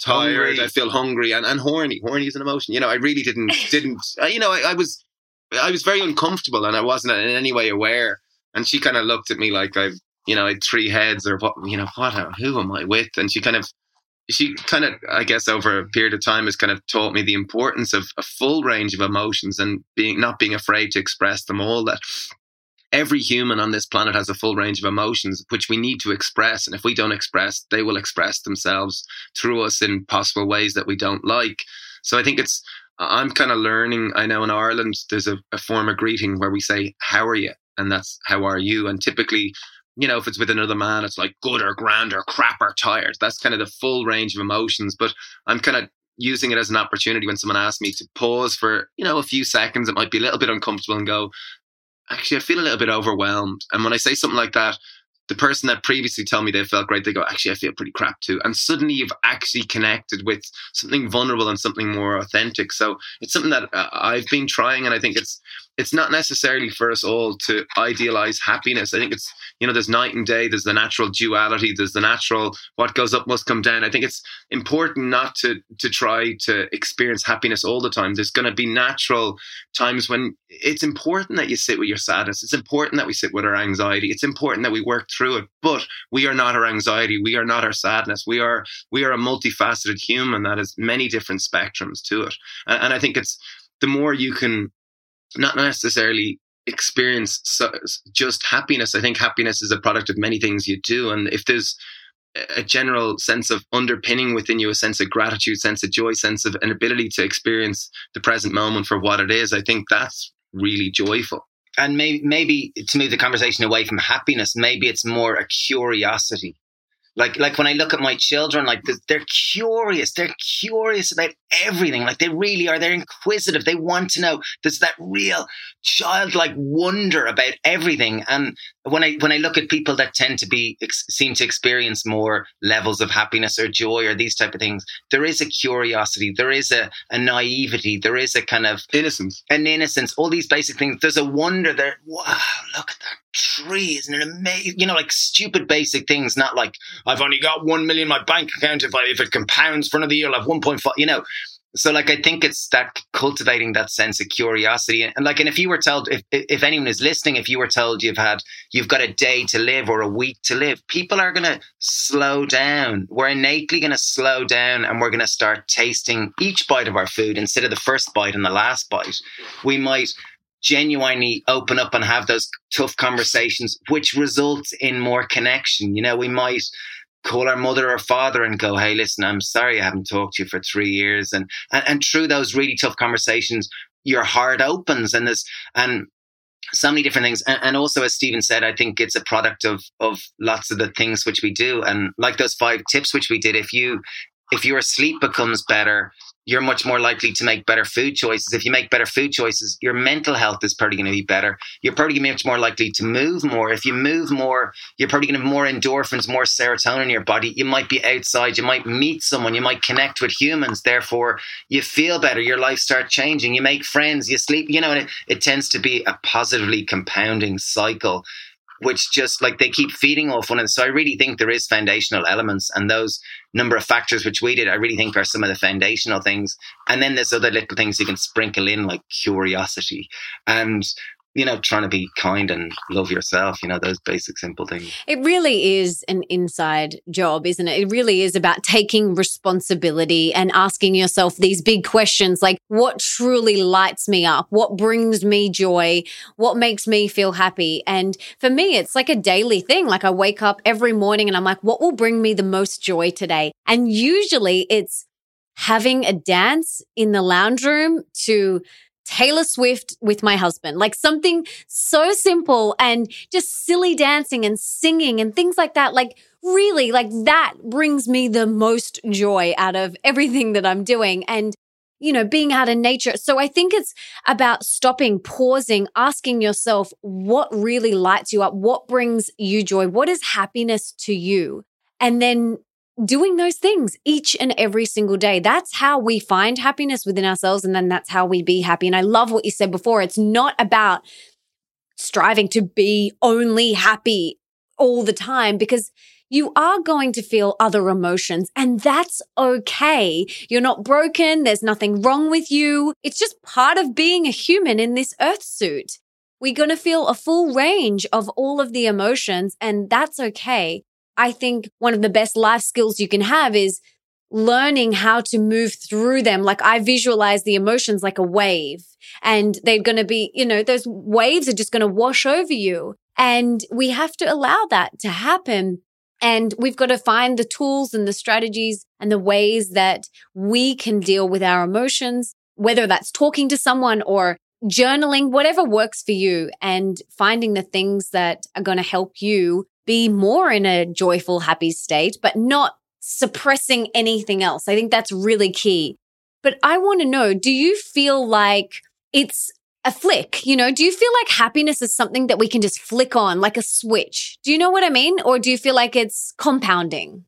tired. Hungry. I feel hungry and, and horny. Horny is an emotion. You know, I really didn't, didn't, you know, I, I was, I was very uncomfortable and I wasn't in any way aware. And she kind of looked at me like I've, you know, three heads or what, you know, what, uh, who am I with? And she kind of, she kind of, I guess, over a period of time has kind of taught me the importance of a full range of emotions and being not being afraid to express them all. That every human on this planet has a full range of emotions which we need to express, and if we don't express, they will express themselves through us in possible ways that we don't like. So I think it's. I'm kind of learning. I know in Ireland there's a, a form of greeting where we say "How are you?" and that's "How are you?" and typically you know, if it's with another man, it's like good or grand or crap or tired. That's kind of the full range of emotions. But I'm kind of using it as an opportunity when someone asks me to pause for, you know, a few seconds. It might be a little bit uncomfortable and go, actually, I feel a little bit overwhelmed. And when I say something like that, the person that previously told me they felt great, they go, actually, I feel pretty crap too. And suddenly you've actually connected with something vulnerable and something more authentic. So it's something that uh, I've been trying, and I think it's it's not necessarily for us all to idealize happiness. I think it's, you know, there's night and day, there's the natural duality, there's the natural what goes up must come down. I think it's important not to to try to experience happiness all the time. There's going to be natural times when it's important that you sit with your sadness. It's important that we sit with our anxiety. It's important that we work through it. But we are not our anxiety. We are not our sadness. We are we are a multifaceted human that has many different spectrums to it. And, and I think it's the more you can not necessarily experience just happiness. I think happiness is a product of many things you do. And if there's a general sense of underpinning within you, a sense of gratitude, sense of joy, sense of an ability to experience the present moment for what it is, I think that's really joyful. And maybe, maybe to move the conversation away from happiness, maybe it's more a curiosity like, like when I look at my children, like they're curious. They're curious about everything. Like they really are. They're inquisitive. They want to know. There's that real childlike wonder about everything. And when I when I look at people that tend to be seem to experience more levels of happiness or joy or these type of things, there is a curiosity. There is a, a naivety. There is a kind of innocence. An innocence. All these basic things. There's a wonder there. Wow! Look at that tree. Isn't it amazing? You know, like stupid basic things. Not like I've only got one million in my bank account. If I, if it compounds for another year, I'll have one point five. You know, so like I think it's that cultivating that sense of curiosity. And, like and if you were told if if anyone is listening if you were told you've had you've got a day to live or a week to live people are going to slow down. We're innately going to slow down and we're going to start tasting each bite of our food instead of the first bite and the last bite. We might genuinely open up and have those tough conversations which results in more connection. You know we might call our mother or father and go, Hey, listen, I'm sorry I haven't talked to you for three years. And, and, and through those really tough conversations, your heart opens and there's, and so many different things. And, and, also, as Stephen said, I think it's a product of, of lots of the things which we do. And like those five tips which we did, if you, if your sleep becomes better, you're much more likely to make better food choices. If you make better food choices, your mental health is probably going to be better. You're probably going to be much more likely to move more. If you move more, you're probably going to have more endorphins, more serotonin in your body. You might be outside. You might meet someone. You might connect with humans. Therefore, you feel better. Your life starts changing. You make friends. You sleep. You know, it, it tends to be a positively compounding cycle which just like they keep feeding off one another. So I really think there is foundational elements, and those number of factors which we did, I really think are some of the foundational things. And then there's other little things you can sprinkle in, like curiosity and you know, trying to be kind and love yourself, you know, those basic simple things. It really is an inside job, isn't it? It really is about taking responsibility and asking yourself these big questions like what truly lights me up? What brings me joy? What makes me feel happy? And for me, it's like a daily thing. Like I wake up every morning and I'm like, what will bring me the most joy today? And usually it's having a dance in the lounge room to Taylor Swift with my husband, like something so simple and just silly dancing and singing and things like that. Like, really, like that brings me the most joy out of everything that I'm doing. And, you know, being out in nature. So I think it's about stopping, pausing, asking yourself what really lights you up? What brings you joy? What is happiness to you? And then doing those things each and every single day. That's how we find happiness within ourselves. And then that's how we be happy. And I love what you said before. It's not about striving to be only happy all the time because you are going to feel other emotions and that's okay. You're not broken. There's nothing wrong with you. It's just part of being a human in this earth suit. We're going to feel a full range of all of the emotions and that's okay. I think one of the best life skills you can have is learning how to move through them. Like I visualize the emotions like a wave and they're going to be, you know, those waves are just going to wash over you. And we have to allow that to happen. And we've got to find the tools and the strategies and the ways that we can deal with our emotions, whether that's talking to someone or journaling, whatever works for you and finding the things that are going to help you be more in a joyful, happy state, but not suppressing anything else. I think that's really key. But I want to know do you feel like it's a flick? You know, do you feel like happiness is something that we can just flick on like a switch? Do you know what I mean? Or do you feel like it's compounding?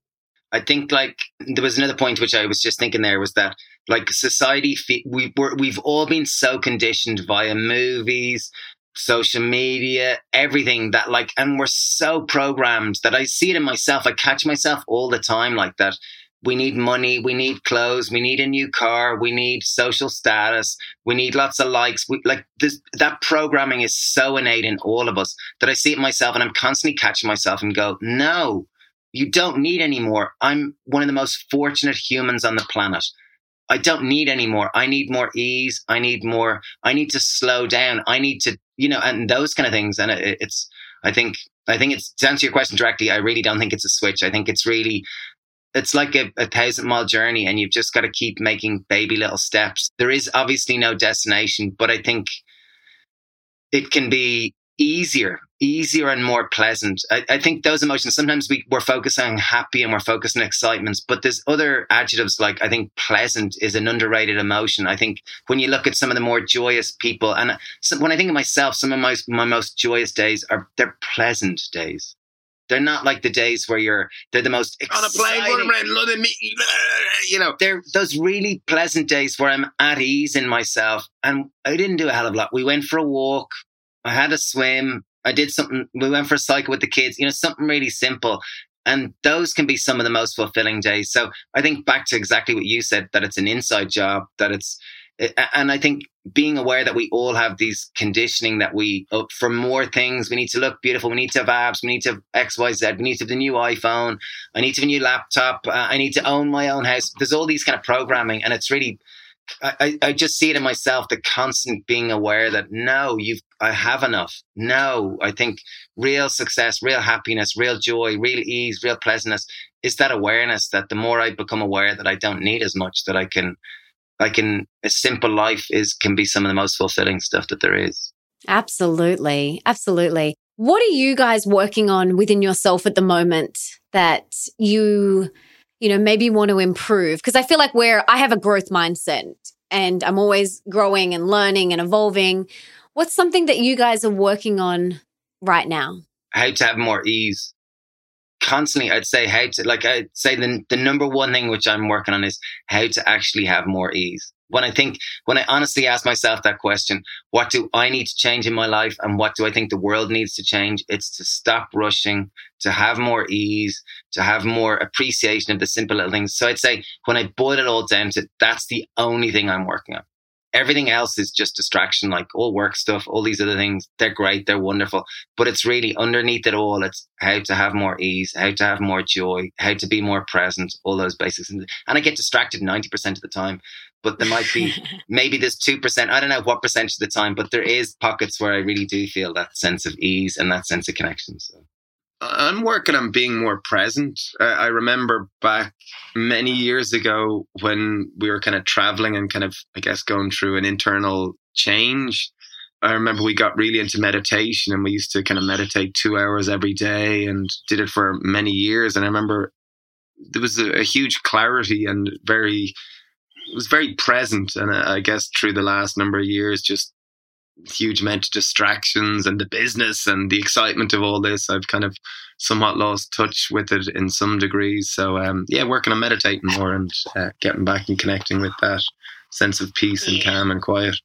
I think like there was another point which I was just thinking there was that like society we we we've all been so conditioned via movies social media everything that like and we're so programmed that I see it in myself I catch myself all the time like that we need money we need clothes we need a new car we need social status we need lots of likes we, like this that programming is so innate in all of us that I see it myself and I'm constantly catching myself and go no you don't need any more. I'm one of the most fortunate humans on the planet. I don't need any more. I need more ease. I need more. I need to slow down. I need to, you know, and those kind of things. And it, it's, I think, I think it's to answer your question directly. I really don't think it's a switch. I think it's really, it's like a, a thousand mile journey, and you've just got to keep making baby little steps. There is obviously no destination, but I think it can be easier, easier and more pleasant. I, I think those emotions, sometimes we, we're focusing on happy and we're focusing on excitements, but there's other adjectives like I think pleasant is an underrated emotion. I think when you look at some of the more joyous people, and some, when I think of myself, some of my, my most joyous days are, they're pleasant days. They're not like the days where you're, they're the most exciting. On a plane, around London, you know, they're those really pleasant days where I'm at ease in myself. And I didn't do a hell of a lot. We went for a walk. I had a swim. I did something. We went for a cycle with the kids. You know, something really simple. And those can be some of the most fulfilling days. So I think back to exactly what you said that it's an inside job, that it's, and I think being aware that we all have these conditioning that we, uh, for more things, we need to look beautiful. We need to have abs. We need to have X, Y, Z. We need to have the new iPhone. I need to have a new laptop. Uh, I need to own my own house. There's all these kind of programming. And it's really, I, I just see it in myself the constant being aware that no you've i have enough. No i think real success real happiness real joy real ease real pleasantness is that awareness that the more i become aware that i don't need as much that i can i can a simple life is can be some of the most fulfilling stuff that there is. Absolutely. Absolutely. What are you guys working on within yourself at the moment that you you know, maybe want to improve? Because I feel like where I have a growth mindset and I'm always growing and learning and evolving. What's something that you guys are working on right now? How to have more ease. Constantly, I'd say how to, like, I'd say the, the number one thing which I'm working on is how to actually have more ease when I think, when I honestly ask myself that question, what do I need to change in my life and what do I think the world needs to change? It's to stop rushing, to have more ease, to have more appreciation of the simple little things. So I'd say when I boil it all down to that's the only thing I'm working on. Everything else is just distraction, like all work stuff, all these other things. They're great, they're wonderful, but it's really underneath it all. It's how to have more ease, how to have more joy, how to be more present, all those basics. And I get distracted 90% of the time but there might be maybe there's 2%. I don't know what percentage of the time, but there is pockets where I really do feel that sense of ease and that sense of connection. So. I'm working on being more present. I remember back many years ago when we were kind of traveling and kind of, I guess, going through an internal change. I remember we got really into meditation and we used to kind of meditate two hours every day and did it for many years. And I remember there was a, a huge clarity and very it was very present, and I guess through the last number of years, just huge amount of distractions and the business and the excitement of all this, I've kind of somewhat lost touch with it in some degrees. So um, yeah, working on meditating more and uh, getting back and connecting with that sense of peace and calm and quiet.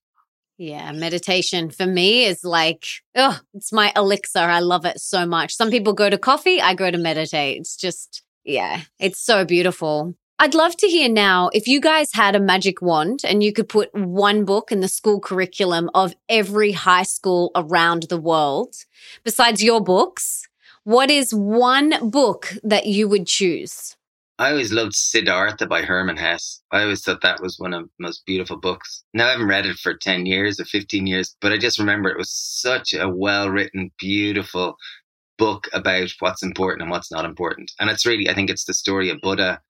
Yeah, meditation for me is like, oh, it's my elixir. I love it so much. Some people go to coffee, I go to meditate. It's just, yeah, it's so beautiful. I'd love to hear now if you guys had a magic wand and you could put one book in the school curriculum of every high school around the world, besides your books, what is one book that you would choose? I always loved Siddhartha by Hermann Hesse. I always thought that was one of the most beautiful books. Now, I haven't read it for 10 years or 15 years, but I just remember it was such a well written, beautiful book about what's important and what's not important. And it's really, I think it's the story of Buddha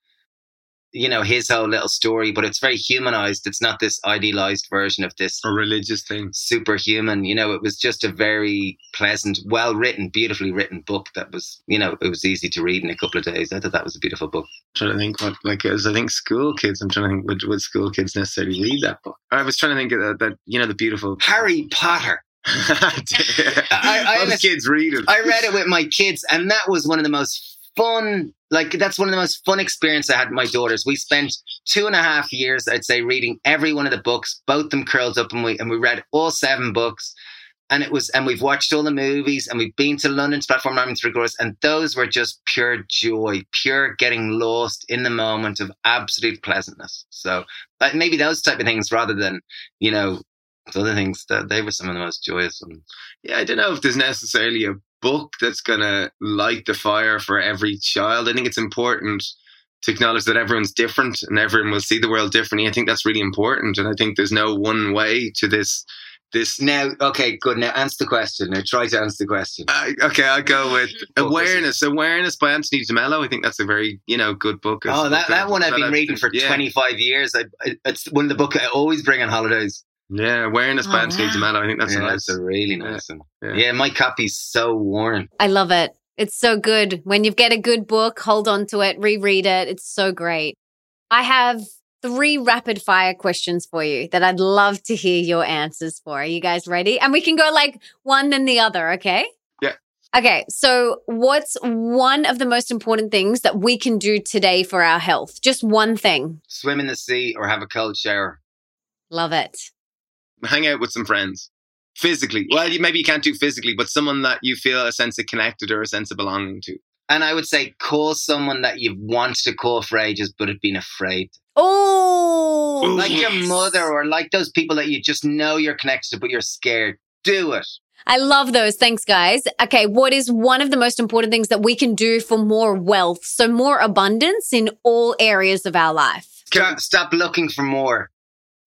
you know, his whole little story, but it's very humanized. It's not this idealized version of this A religious thing. superhuman. You know, it was just a very pleasant, well written, beautifully written book that was, you know, it was easy to read in a couple of days. I thought that was a beautiful book. trying to think what like as I think school kids. I'm trying to think would, would school kids necessarily read that book? I was trying to think of that, that you know the beautiful Harry Potter. I, I- I- kids read it. I read it with my kids, and that was one of the most fun. Like that's one of the most fun experiences I had with my daughters. We spent two and a half years, I'd say, reading every one of the books. Both them curled up, and we and we read all seven books. And it was, and we've watched all the movies, and we've been to London's platform army three quarters, and those were just pure joy, pure getting lost in the moment of absolute pleasantness. So, like maybe those type of things, rather than you know the other things, that they were some of the most joyous ones. Yeah, I don't know if there's necessarily a book that's going to light the fire for every child. I think it's important to acknowledge that everyone's different and everyone will see the world differently. I think that's really important. And I think there's no one way to this. This Now, okay, good. Now, answer the question. Now, try to answer the question. uh, okay, I'll go with Book was it? awareness. Awareness by Anthony DeMello. I think that's a very you know good book. Oh, that, that one I've been reading for yeah. 25 years. I, I, it's one of the book I always bring on holidays. Yeah, awareness by Oh, Anthony wow. DeMello. I think that's yeah, a nice. that's a really Yeah. nice one. Yeah. Yeah. my copy's so worn. I love it. It's so good. When you get a good book, hold on to it, reread it. It's so great. I have three rapid fire questions for you that I'd love to hear your answers for. Are you guys ready? And we can go like one then the other, okay? Yeah. Okay, so what's one of the most important things that we can do today for our health? Just one thing. Swim in the sea or have a cold shower. Love it. Hang out with some friends physically. Well, you, maybe you can't do physically, but someone that you feel a sense of connected or a sense of belonging to. And I would say call someone that you've wanted to call for ages but have been afraid. Oh, Ooh, Like your mother or like those people that you just know you're connected to but you're scared. Do it. I love those. Thanks, guys. Okay, what is one of the most important things that we can do for more wealth? So, more abundance in all areas of our life. Stop, stop looking for more.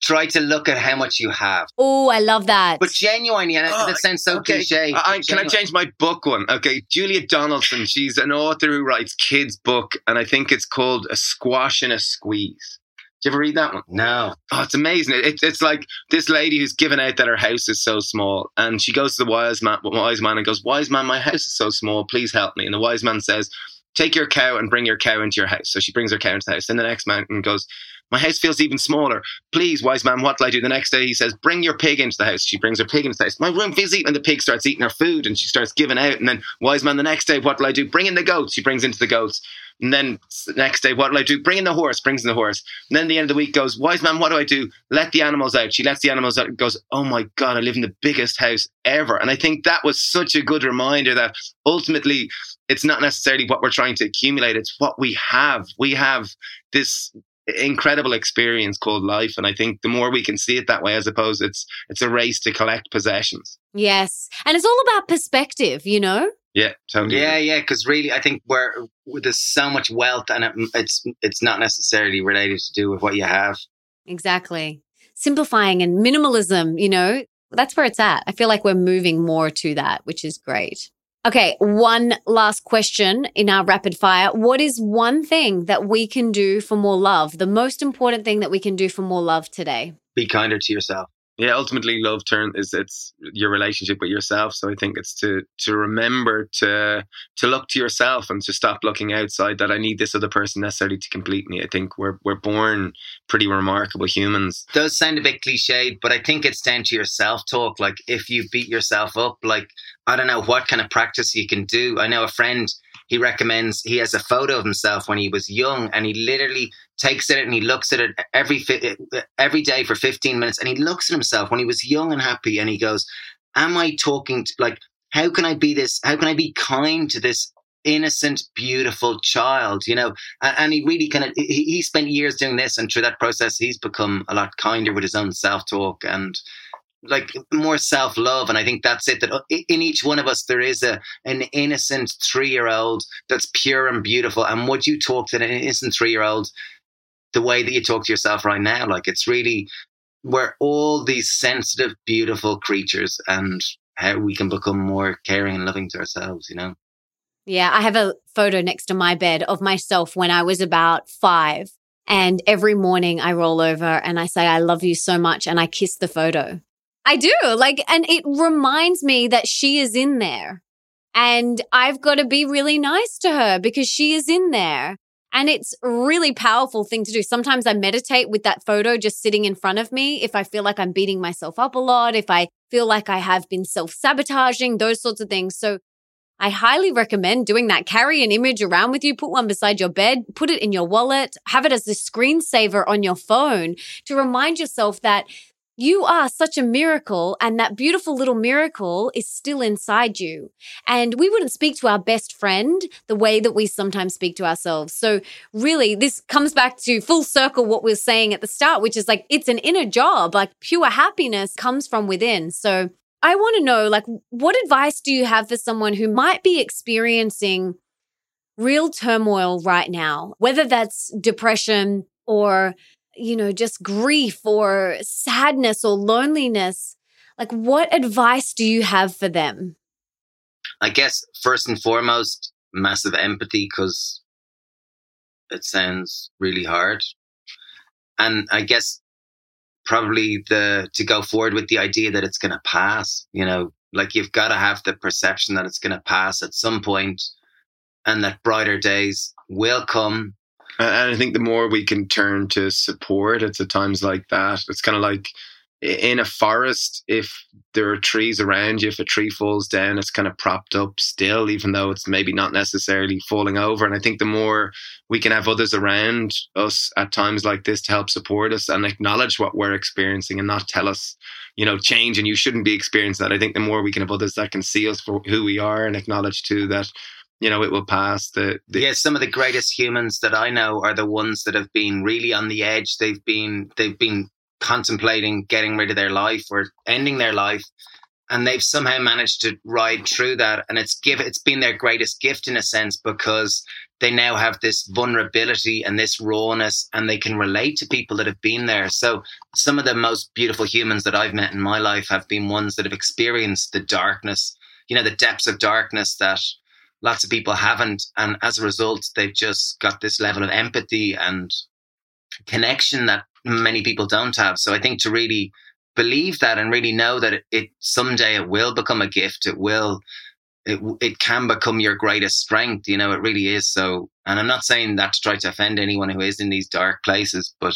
Try to look at how much you have. Oh, I love that. But genuinely, and Oh, that sounds so okay. cliche. I, I- can I change my book one? Okay, Julia Donaldson. She's an author who writes kids' book, and I think it's called A Squash and a Squeeze. Did you ever read that one? No. Oh, it's amazing. It, it's like this lady who's given out that her house is so small, and she goes to the wise man, wise man and goes, "Wise man, my house is so small. Please help me." And the wise man says, "Take your cow and bring your cow into your house." So she brings her cow into the house. and the next man goes, "My house feels even smaller. Please, wise man, what will I do?" The next day he says, "Bring your pig into the house." She brings her pig into the house. My room feels eaten, and the pig starts eating her food, and she starts giving out. And then wise man, the next day, what will I do? Bring in the goats. She brings into the goats. And then the next day, what will I do? Bring in the horse. Brings in the horse. And then the end of the week goes, Wise man, what do I do? Let the animals out. She lets the animals out and goes, Oh my God, I live in the biggest house ever. And I think that was such a good reminder that ultimately it's not necessarily what we're trying to accumulate, it's what we have. We have this incredible experience called life. And I think the more we can see it that way, as opposed it's it's a race to collect possessions. yes. And it's all about perspective, you know? Yeah, totally. Yeah, yeah, because really, I think where there's so much wealth, and it, it's it's not necessarily related to do with what you have. Exactly. Simplifying and minimalism, you know, that's where it's at. I feel like we're moving more to that, which is great. Okay, one last question in our rapid fire. What is one thing that we can do for more love? The most important thing that we can do for more love today? Be kinder to yourself. Yeah ultimately love turn is it's your relationship with yourself so i think it's to to remember to to look to yourself and to stop looking outside that i need this other person necessarily to complete me i think we're we're born pretty remarkable humans does sound a bit cliched, but I think it's down to your self talk. Like if you beat yourself up, like I don't know what kind of practice you can do. I know a friend, he recommends he has a photo of himself when he was young and he literally takes it and he looks at it every every day for 15 minutes and he looks at himself when he was young and happy and he goes, Am I talking to like how can I be this? How can I be kind to this innocent, beautiful child? You know, and, and he really kind of he, he spent years doing this, and through that process, he's become a lot kinder with his own self talk and like more self love. And I think that's it. That uh, in each one of us there is a an innocent three year old that's pure and beautiful. And would you talk to an innocent three year old the way that you talk to yourself right now? Like it's really we're all these sensitive, beautiful creatures, and how we can become more caring and loving to ourselves. You know. Yeah, I have a photo next to my bed of myself when I was about five. And every morning I roll over and I say, I love you so much. And I kiss the photo. I do. Like, and it reminds me that she is in there. And I've got to be really nice to her because she is in there. And it's a really powerful thing to do. Sometimes I meditate with that photo just sitting in front of me. If I feel like I'm beating myself up a lot, if I feel like I have been self sabotaging, those sorts of things. So I highly recommend doing that. Carry an image around with you, put one beside your bed, put it in your wallet, have it as a screensaver on your phone to remind yourself that you are such a miracle and that beautiful little miracle is still inside you. And we wouldn't speak to our best friend the way that we sometimes speak to ourselves. So really, this comes back to full circle what we are saying at the start, which is like, it's an inner job. Like pure happiness comes from within. So I want to know, like, what advice do you have for someone who might be experiencing real turmoil right now, whether that's depression or, you know, just grief or sadness or loneliness? Like, what advice do you have for them? I guess first and foremost, massive empathy because it sounds really hard. And I guess probably the to go forward with the idea that it's going to pass you know like you've got to have the perception that it's going to pass at some point and that brighter days will come and i think the more we can turn to support at times like that it's kind of like in a forest, if there are trees around you, if a tree falls down, it's kind of propped up still, even though it's maybe not necessarily falling over. And I think the more we can have others around us at times like this to help support us and acknowledge what we're experiencing and not tell us, you know, change and you shouldn't be experiencing that. I think the more we can have others that can see us for who we are and acknowledge too that you know, it will pass. The, the yeah, some of the greatest humans that I know are the ones that have been really on the edge. They've been they've been contemplating getting rid of their life or ending their life and they've somehow managed to ride through that and it's give it's been their greatest gift in a sense because they now have this vulnerability and this rawness and they can relate to people that have been there so some of the most beautiful humans that i've met in my life have been ones that have experienced the darkness you know the depths of darkness that lots of people haven't and as a result they've just got this level of empathy and connection that many people don't have. So I think to really believe that and really know that it, it someday it will become a gift. It will. It, it can become your greatest strength, you know, it really is. So, and I'm not saying that to try to offend anyone who is in these dark places, but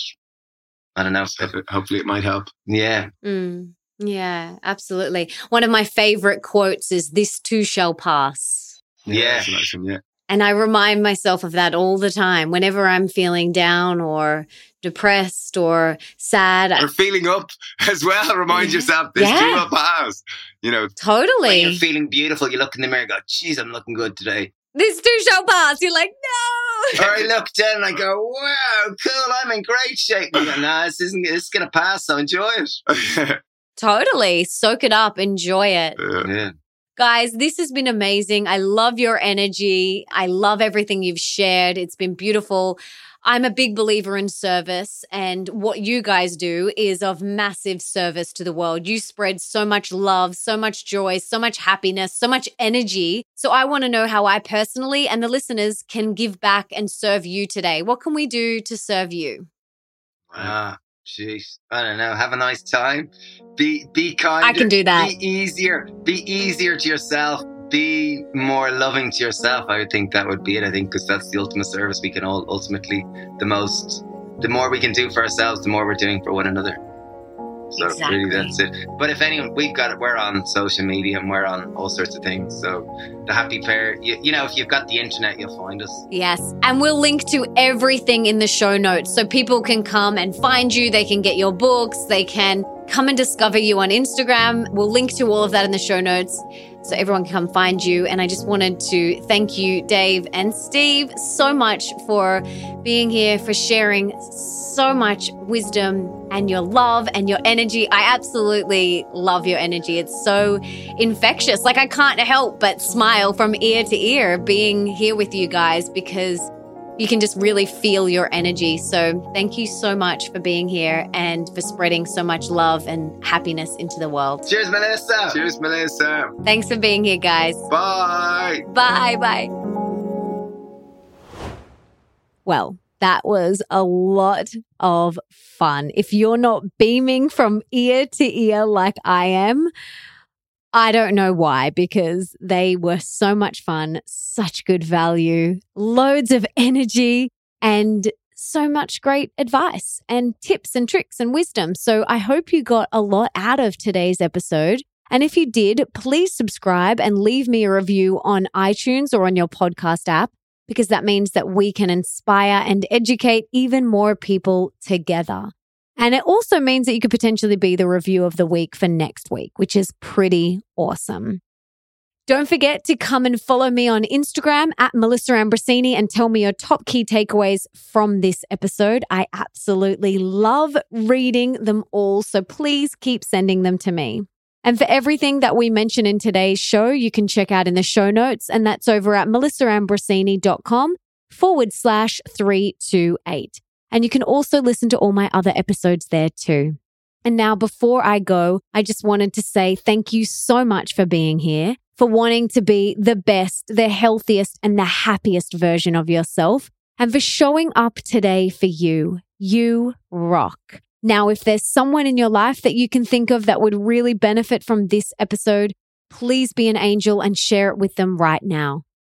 I don't know. Hopefully it might help. Yeah. Mm, yeah, absolutely. One of my favorite quotes is this too shall pass. Yeah. yeah. Nice yeah. And I remind myself of that all the time whenever I'm feeling down or depressed or sad. Or feeling up as well. Remind yourself this yeah. too will pass. You know, totally. When you're feeling beautiful, you look in the mirror and go, geez, I'm looking good today. This too shall pass. You're like, no. or I look down and I go, wow, cool, I'm in great shape. And I go, nah, this isn't, this is going to pass, so enjoy it. totally. Soak it up, enjoy it. Yeah. yeah. Guys, this has been amazing. I love your energy. I love everything you've shared. It's been beautiful. I'm a big believer in service, and what you guys do is of massive service to the world. You spread so much love, so much joy, so much happiness, so much energy. So, I want to know how I personally and the listeners can give back and serve you today. What can we do to serve you? Jeez, I don't know. Have a nice time. Be be kind. I can do that. Be easier. Be easier to yourself. Be more loving to yourself. I would think that would be it. I think because that's the ultimate service we can all ultimately the most. The more we can do for ourselves, the more we're doing for one another. So exactly. really, that's it. But if anyone, we've got it. We're on social media and we're on all sorts of things. So the happy pear, you, you know, if you've got the internet, you'll find us. Yes, and we'll link to everything in the show notes so people can come and find you. They can get your books. They can come and discover you on Instagram. We'll link to all of that in the show notes so everyone can come find you. And I just wanted to thank you, Dave and Steve, so much for being here, for sharing so much wisdom and your love and your energy. I absolutely love your energy. It's so infectious. Like, I can't help but smile from ear to ear being here with you guys because you can just really feel your energy. So, thank you so much for being here and for spreading so much love and happiness into the world. Cheers, Melissa. Cheers, Melissa. Thanks for being here, guys. Bye. Bye. Bye. Well, That was a lot of fun. If you're not beaming from ear to ear like I am, I don't know why, because they were so much fun, such good value, loads of energy, and so much great advice and tips and tricks and wisdom. So I hope you got a lot out of today's episode. And if you did, please subscribe and leave me a review on iTunes or on your podcast app, because that means that we can inspire and educate even more people together. And it also means that you could potentially be the review of the week for next week, which is pretty awesome. Don't forget to come and follow me on Instagram at Melissa Ambrosini and tell me your top key takeaways from this episode. I absolutely love reading them all, so please keep sending them to me. And for everything that we mention in today's show, you can check out in the show notes, and that's over at melissaambrosini.com forward slash 328. And you can also listen to all my other episodes there too. And now, before I go, I just wanted to say thank you so much for being here, for wanting to be the best, the healthiest, and the happiest version of yourself, and for showing up today for you. You rock. Now, if there's someone in your life that you can think of that would really benefit from this episode, please be an angel and share it with them right now.